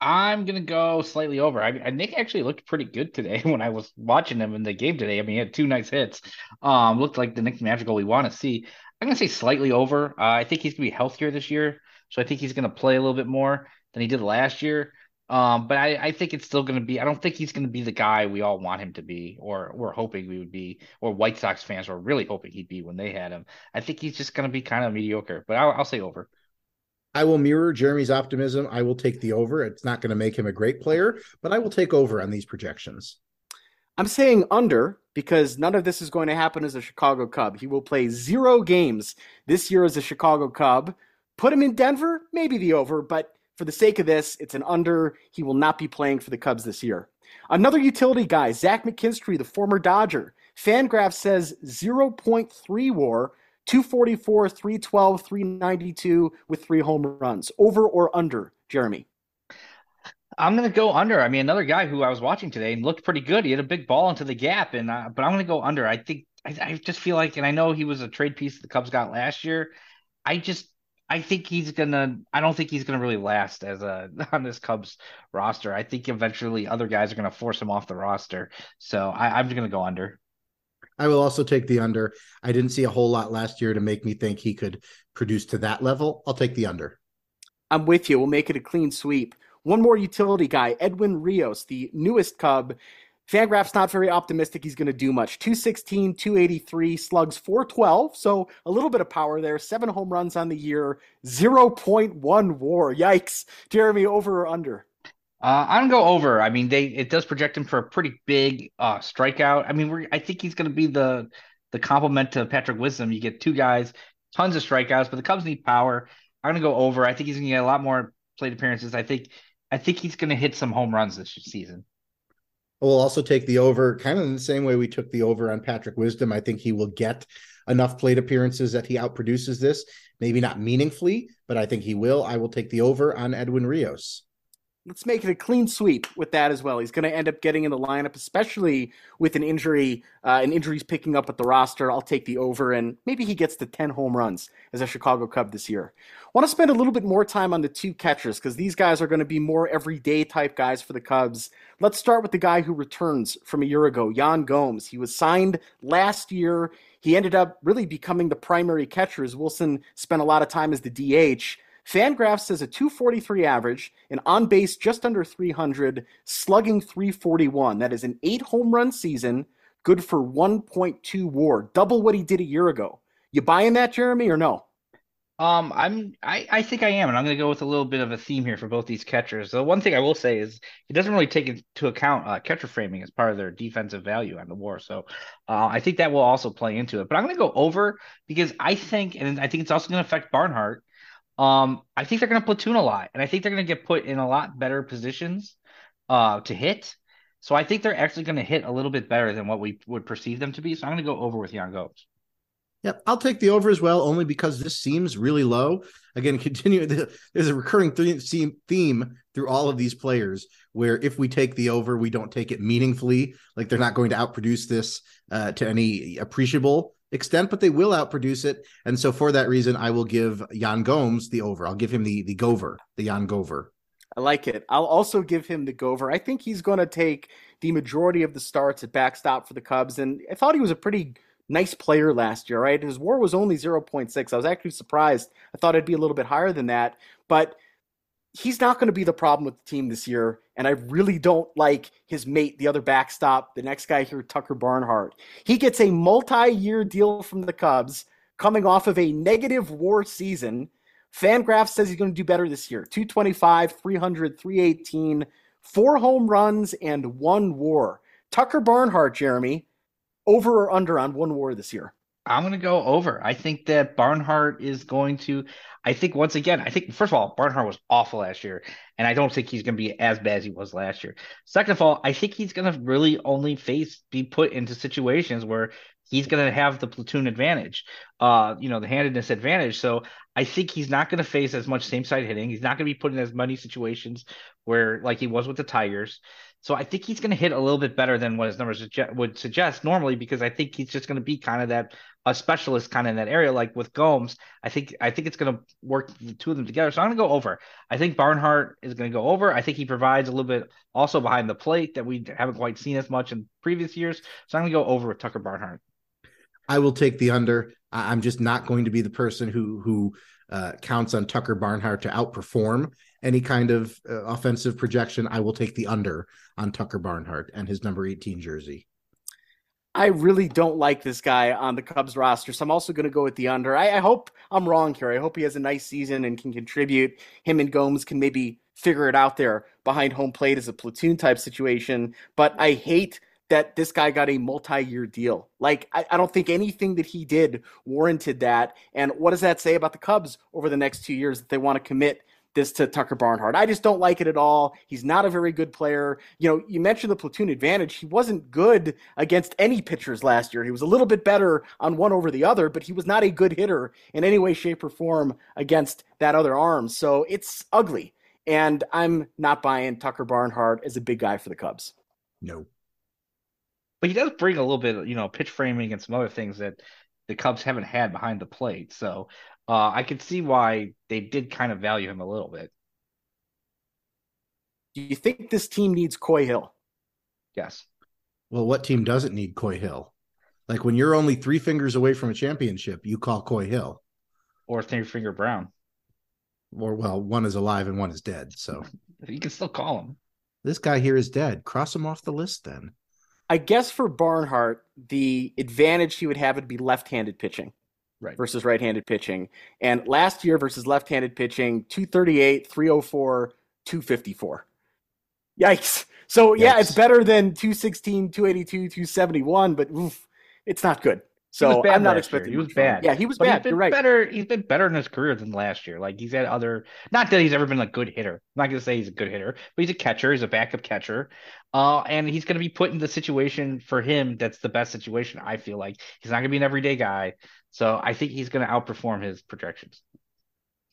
Speaker 2: I'm gonna go slightly over. I, Nick actually looked pretty good today [LAUGHS] when I was watching him in the game today. I mean, he had two nice hits. Um, looked like the Nick Magical we want to see. I'm gonna say slightly over. Uh, I think he's gonna be healthier this year, so I think he's gonna play a little bit more than he did last year. Um, but I, I think it's still gonna be. I don't think he's gonna be the guy we all want him to be, or we're hoping we would be, or White Sox fans were really hoping he'd be when they had him. I think he's just gonna be kind of mediocre. But I'll, I'll say over.
Speaker 3: I will mirror Jeremy's optimism. I will take the over. It's not going to make him a great player, but I will take over on these projections.
Speaker 1: I'm saying under because none of this is going to happen as a Chicago Cub. He will play zero games this year as a Chicago Cub. Put him in Denver, maybe the over, but for the sake of this, it's an under. He will not be playing for the Cubs this year. Another utility guy, Zach McKinstry, the former Dodger. Fangraph says 0.3 war 244, 312, 392 with three home runs. Over or under, Jeremy?
Speaker 2: I'm going to go under. I mean, another guy who I was watching today and looked pretty good. He had a big ball into the gap, and uh, but I'm going to go under. I think I, I, just feel like, and I know he was a trade piece the Cubs got last year. I just I think he's gonna. I don't think he's gonna really last as a [LAUGHS] on this Cubs roster. I think eventually other guys are gonna force him off the roster. So I, I'm just gonna go under.
Speaker 3: I will also take the under. I didn't see a whole lot last year to make me think he could produce to that level. I'll take the under.
Speaker 1: I'm with you. We'll make it a clean sweep. One more utility guy, Edwin Rios, the newest Cub. Fangraph's not very optimistic he's going to do much. 216, 283, slugs 412. So a little bit of power there. Seven home runs on the year, 0.1 war. Yikes. Jeremy, over or under?
Speaker 2: Uh, I'm gonna go over. I mean, they it does project him for a pretty big uh, strikeout. I mean, we're, I think he's gonna be the the complement to Patrick Wisdom. You get two guys, tons of strikeouts, but the Cubs need power. I'm gonna go over. I think he's gonna get a lot more plate appearances. I think I think he's gonna hit some home runs this season.
Speaker 3: We'll also take the over, kind of in the same way we took the over on Patrick Wisdom. I think he will get enough plate appearances that he outproduces this. Maybe not meaningfully, but I think he will. I will take the over on Edwin Rios
Speaker 1: let's make it a clean sweep with that as well. He's going to end up getting in the lineup, especially with an injury, uh, and injuries picking up at the roster. I'll take the over, and maybe he gets to 10 home runs as a Chicago Cub this year. Want to spend a little bit more time on the two catchers because these guys are going to be more everyday type guys for the Cubs. Let's start with the guy who returns from a year ago, Yan Gomes. He was signed last year. He ended up really becoming the primary catcher as Willson spent a lot of time as the DH. Fangraphs says a 243 average, an on base just under 300, slugging 341. That is an eight home run season, good for 1.2 WAR, double what he did a year ago. You buying that, Jeremy, or no?
Speaker 2: Um, I'm I, I think I am, and I'm going to go with a little bit of a theme here for both these catchers. The one thing I will say is he doesn't really take into account uh, catcher framing as part of their defensive value on the WAR. So uh, I think that will also play into it. But I'm going to go over because I think, and I think it's also going to affect Barnhart um, I think they're going to platoon a lot, and I think they're going to get put in a lot better positions uh, to hit. So I think they're actually going to hit a little bit better than what we would perceive them to be. So I'm going to go over with Yan Gomes.
Speaker 3: Yep, I'll take the over as well, only because this seems really low. Again, [LAUGHS] continue. There's a recurring theme theme through all of these players where if we take the over, we don't take it meaningfully. Like they're not going to outproduce this uh, to any appreciable extent, but they will outproduce it. And so for that reason, I will give Yan Gomes the over. I'll give him the the Gover, the Yan Gover.
Speaker 1: I like it. I'll also give him the Gover. I think he's going to take the majority of the starts at backstop for the Cubs, and I thought he was a pretty nice player last year. Right, his WAR was only zero point six. I was actually surprised. I thought it'd be a little bit higher than that, but he's not going to be the problem with the team this year. And I really don't like his mate, the other backstop, the next guy here, Tucker Barnhart. He gets a multi year deal from the Cubs coming off of a negative war season. Fangraph says he's going to do better this year 225, 300, 318, four home runs, and one war. Tucker Barnhart, Jeremy, over or under on one war this year?
Speaker 2: I'm going to go over. I think that Barnhart is going to. I think once again, I think first of all, Barnhart was awful last year, and I don't think he's going to be as bad as he was last year. Second of all, I think he's going to really only face be put into situations where he's going to have the platoon advantage, uh, you know, the handedness advantage. So I think he's not going to face as much same side hitting. He's not going to be put in as many situations where like he was with the Tigers. So I think he's going to hit a little bit better than what his numbers would suggest normally because I think he's just going to be kind of that a specialist kind of in that area. Like with Gomes, I think I think it's going to work the two of them together. So I'm going to go over. I think Barnhart is going to go over. I think he provides a little bit also behind the plate that we haven't quite seen as much in previous years. So I'm going to go over with Tucker Barnhart.
Speaker 3: I will take the under. I'm just not going to be the person who who uh, counts on Tucker Barnhart to outperform any kind of uh, offensive projection, I will take the under on Tucker Barnhart and his number 18 jersey.
Speaker 1: I really don't like this guy on the Cubs roster, so I'm also going to go with the under. I, I, hope I'm wrong here. I hope he has a nice season and can contribute. Him and Gomes can maybe figure it out there behind home plate as a platoon type situation. But I hate that this guy got a multi-year deal. Like I, I don't think anything that he did warranted that. And what does that say about the Cubs over the next two years that they want to commit this to Tucker Barnhart. I just don't like it at all. He's not a very good player. You know, you mentioned the platoon advantage. He wasn't good against any pitchers last year. He was a little bit better on one over the other, but he was not a good hitter in any way, shape, or form against that other arm. So it's ugly. And I'm not buying Tucker Barnhart as a big guy for the Cubs.
Speaker 3: No.
Speaker 2: But he does bring a little bit, you know, pitch framing and some other things that the Cubs haven't had behind the plate. So uh, I could see why they did kind of value him a little bit.
Speaker 1: Do you think this team needs Coy Hill?
Speaker 2: Yes.
Speaker 3: Well, what team doesn't need Coy Hill? Like when you're only three fingers away from a championship, you call Coy Hill.
Speaker 2: Or Three Finger Brown.
Speaker 3: Or, well, one is alive and one is dead. So [LAUGHS]
Speaker 2: you can still call him.
Speaker 3: This guy here is dead. Cross him off the list then.
Speaker 1: I guess for Barnhart, the advantage he would have would be left handed pitching
Speaker 2: right.
Speaker 1: versus right-handed pitching. And last year versus left-handed pitching, 238, 304, 254. Yikes. So yeah, it's better than 216, 282, 271, but oof, it's not good. So I'm not expecting.
Speaker 2: Year. He was bad.
Speaker 1: Yeah, he was but bad. You're right.
Speaker 2: Better. He's been better in his career than last year. Like he's had other. Not that he's ever been a good hitter. I'm not gonna say he's a good hitter, but he's a catcher. He's a backup catcher. Uh, and he's gonna be put in the situation for him that's the best situation. I feel like he's not gonna be an everyday guy. So I think he's gonna outperform his projections.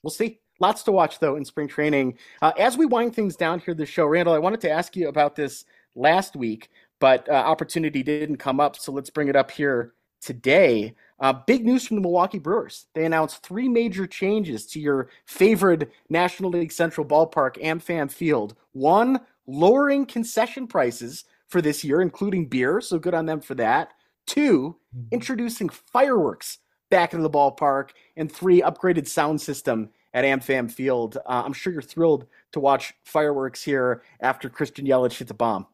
Speaker 1: We'll see. Lots to watch though in spring training. Uh, as we wind things down here, the show, Randall, I wanted to ask you about this last week, but uh, opportunity didn't come up. So let's bring it up here today. Uh, big news from the Milwaukee Brewers. They announced three major changes to your favorite National League Central ballpark, AmFam Field. One, lowering concession prices for this year, including beer. So good on them for that. Two, mm-hmm. introducing fireworks back into the ballpark. And three, upgraded sound system at AmFam Field. Uh, I'm sure you're thrilled to watch fireworks here after Christian Yelich hits a bomb.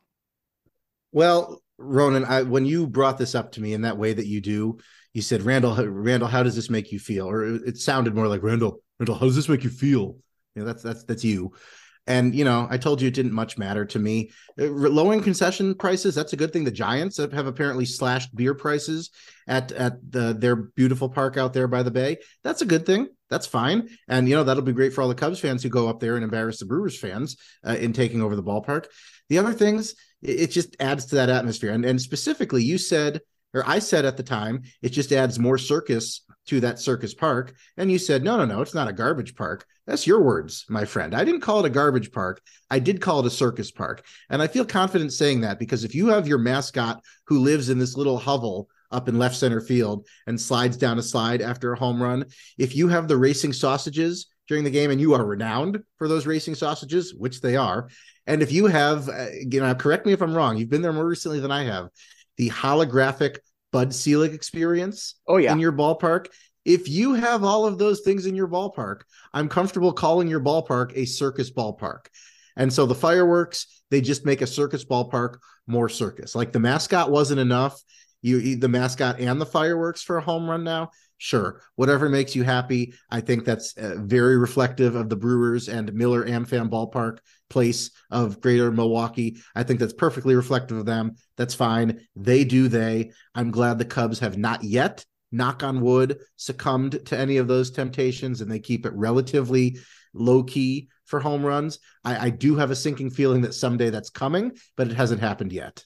Speaker 3: Well, Ronan, I, when you brought this up to me in that way that you do, you said, Randall, Randall, how does this make you feel? Or it sounded more like Randall, Randall, how does this make you feel? You know, that's that's that's you. And you know, I told you it didn't much matter to me. Uh, lowering concession prices, that's a good thing. The Giants have, have apparently slashed beer prices at at the, their beautiful park out there by the bay. That's a good thing. That's fine. And you know, that'll be great for all the Cubs fans who go up there and embarrass the Brewers fans uh, in taking over the ballpark. The other things, it, it just adds to that atmosphere. And and specifically, you said or I said at the time, it just adds more circus to that circus park. And you said, no, no, no, it's not a garbage park. That's your words, my friend. I didn't call it a garbage park. I did call it a circus park. And I feel confident saying that because if you have your mascot who lives in this little hovel up in left center field and slides down a slide after a home run, if you have the racing sausages during the game and you are renowned for those racing sausages, which they are, and if you have, uh, you know, correct me if I'm wrong, you've been there more recently than I have the holographic Bud Selig experience
Speaker 1: oh, yeah.
Speaker 3: in your ballpark. If you have all of those things in your ballpark, I'm comfortable calling your ballpark a circus ballpark. And so the fireworks, they just make a circus ballpark more circus. Like the mascot wasn't enough. You the mascot and the fireworks for a home run now. Sure, whatever makes you happy. I think that's uh, very reflective of the Brewers and Miller AmFam Ballpark place of greater Milwaukee. I think that's perfectly reflective of them. That's fine. They do they. I'm glad the Cubs have not yet, knock on wood, succumbed to any of those temptations and they keep it relatively low key for home runs. I, I do have a sinking feeling that someday that's coming, but it hasn't happened yet.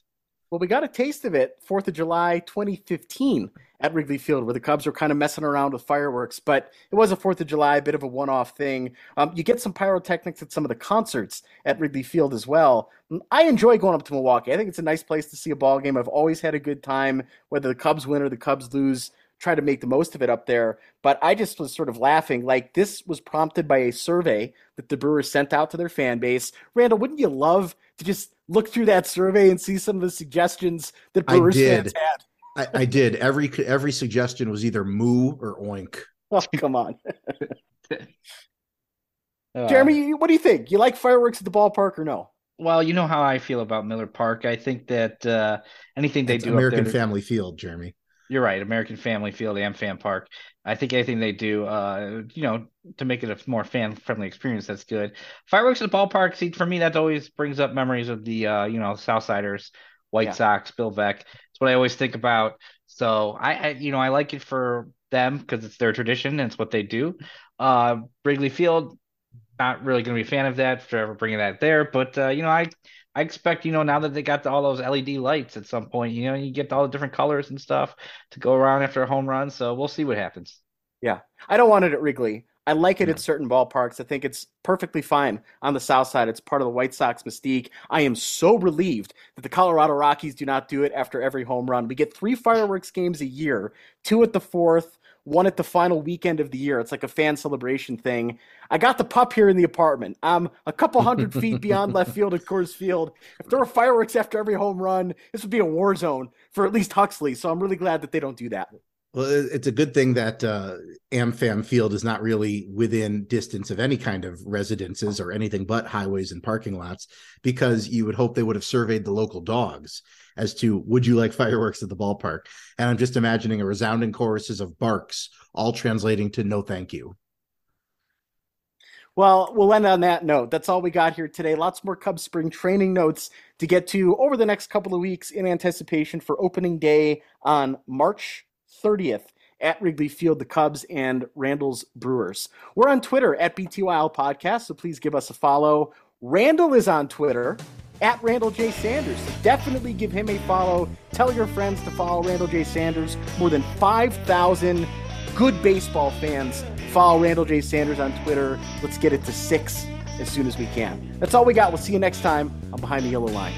Speaker 1: Well, we got a taste of it 4th of July 2015 at Wrigley Field, where the Cubs were kind of messing around with fireworks, but it was a 4th of July, a bit of a one off thing. Um, you get some pyrotechnics at some of the concerts at Wrigley Field as well. I enjoy going up to Milwaukee. I think it's a nice place to see a ball game. I've always had a good time, whether the Cubs win or the Cubs lose try to make the most of it up there. But I just was sort of laughing. Like this was prompted by a survey that the Brewers sent out to their fan base. Randall, wouldn't you love to just look through that survey and see some of the suggestions that Brewers fans had?
Speaker 3: I, I, did. Every every suggestion was either moo or oink. [LAUGHS]
Speaker 1: Oh, come on. [LAUGHS] uh, Jeremy, what do you think? You like fireworks at the ballpark or no?
Speaker 2: Well, you know how I feel about Miller Park. I think that uh, anything they it's do
Speaker 3: American
Speaker 2: there,
Speaker 3: Family Field, Jeremy.
Speaker 2: You're right. American Family Field, AmFam Park. I think anything they do, uh, you know, to make it a more fan friendly experience, that's good. Fireworks at the ballpark, see, for me, that always brings up memories of the, uh, you know, Southsiders, White yeah. Sox, Bill Veeck. What I always think about. So I, I you know, I like it for them because it's their tradition and it's what they do. Uh, Wrigley Field, not really going to be a fan of that for ever bringing that there, but uh, you know, I I expect, you know, now that they got all those LED lights at some point, you know, you get all the different colors and stuff to go around after a home run. So we'll see what happens.
Speaker 1: Yeah. I don't want it at Wrigley. I like it yeah. at certain ballparks. I think it's perfectly fine on the south side. It's part of the White Sox mystique. I am so relieved that the Colorado Rockies do not do it after every home run. We get three fireworks games a year, two at the fourth, one at the final weekend of the year. It's like a fan celebration thing. I got the pup here in the apartment. I'm a couple hundred feet [LAUGHS] beyond left field at Coors Field. If there were fireworks after every home run, this would be a war zone for at least Huxley. So I'm really glad that they don't do that.
Speaker 3: Well, it's a good thing that uh, AmFam Field is not really within distance of any kind of residences or anything but highways and parking lots, because you would hope they would have surveyed the local dogs as to would you like fireworks at the ballpark? And I'm just imagining a resounding choruses of barks, all translating to no thank you.
Speaker 1: Well, we'll end on that note. That's all we got here today. Lots more Cubs spring training notes to get to over the next couple of weeks in anticipation for opening day on March 30th at Wrigley Field, the Cubs and Randall's Brewers. We're on Twitter at BTYL Podcast, so please give us a follow. Randall is on Twitter at Randall J. Sanders. Definitely give him a follow. Tell your friends to follow Randall J. Sanders. More than 5,000 good baseball fans follow Randall J. Sanders on Twitter. Let's get it to six as soon as we can. That's all we got. We'll see you next time on Behind the Yellow Line.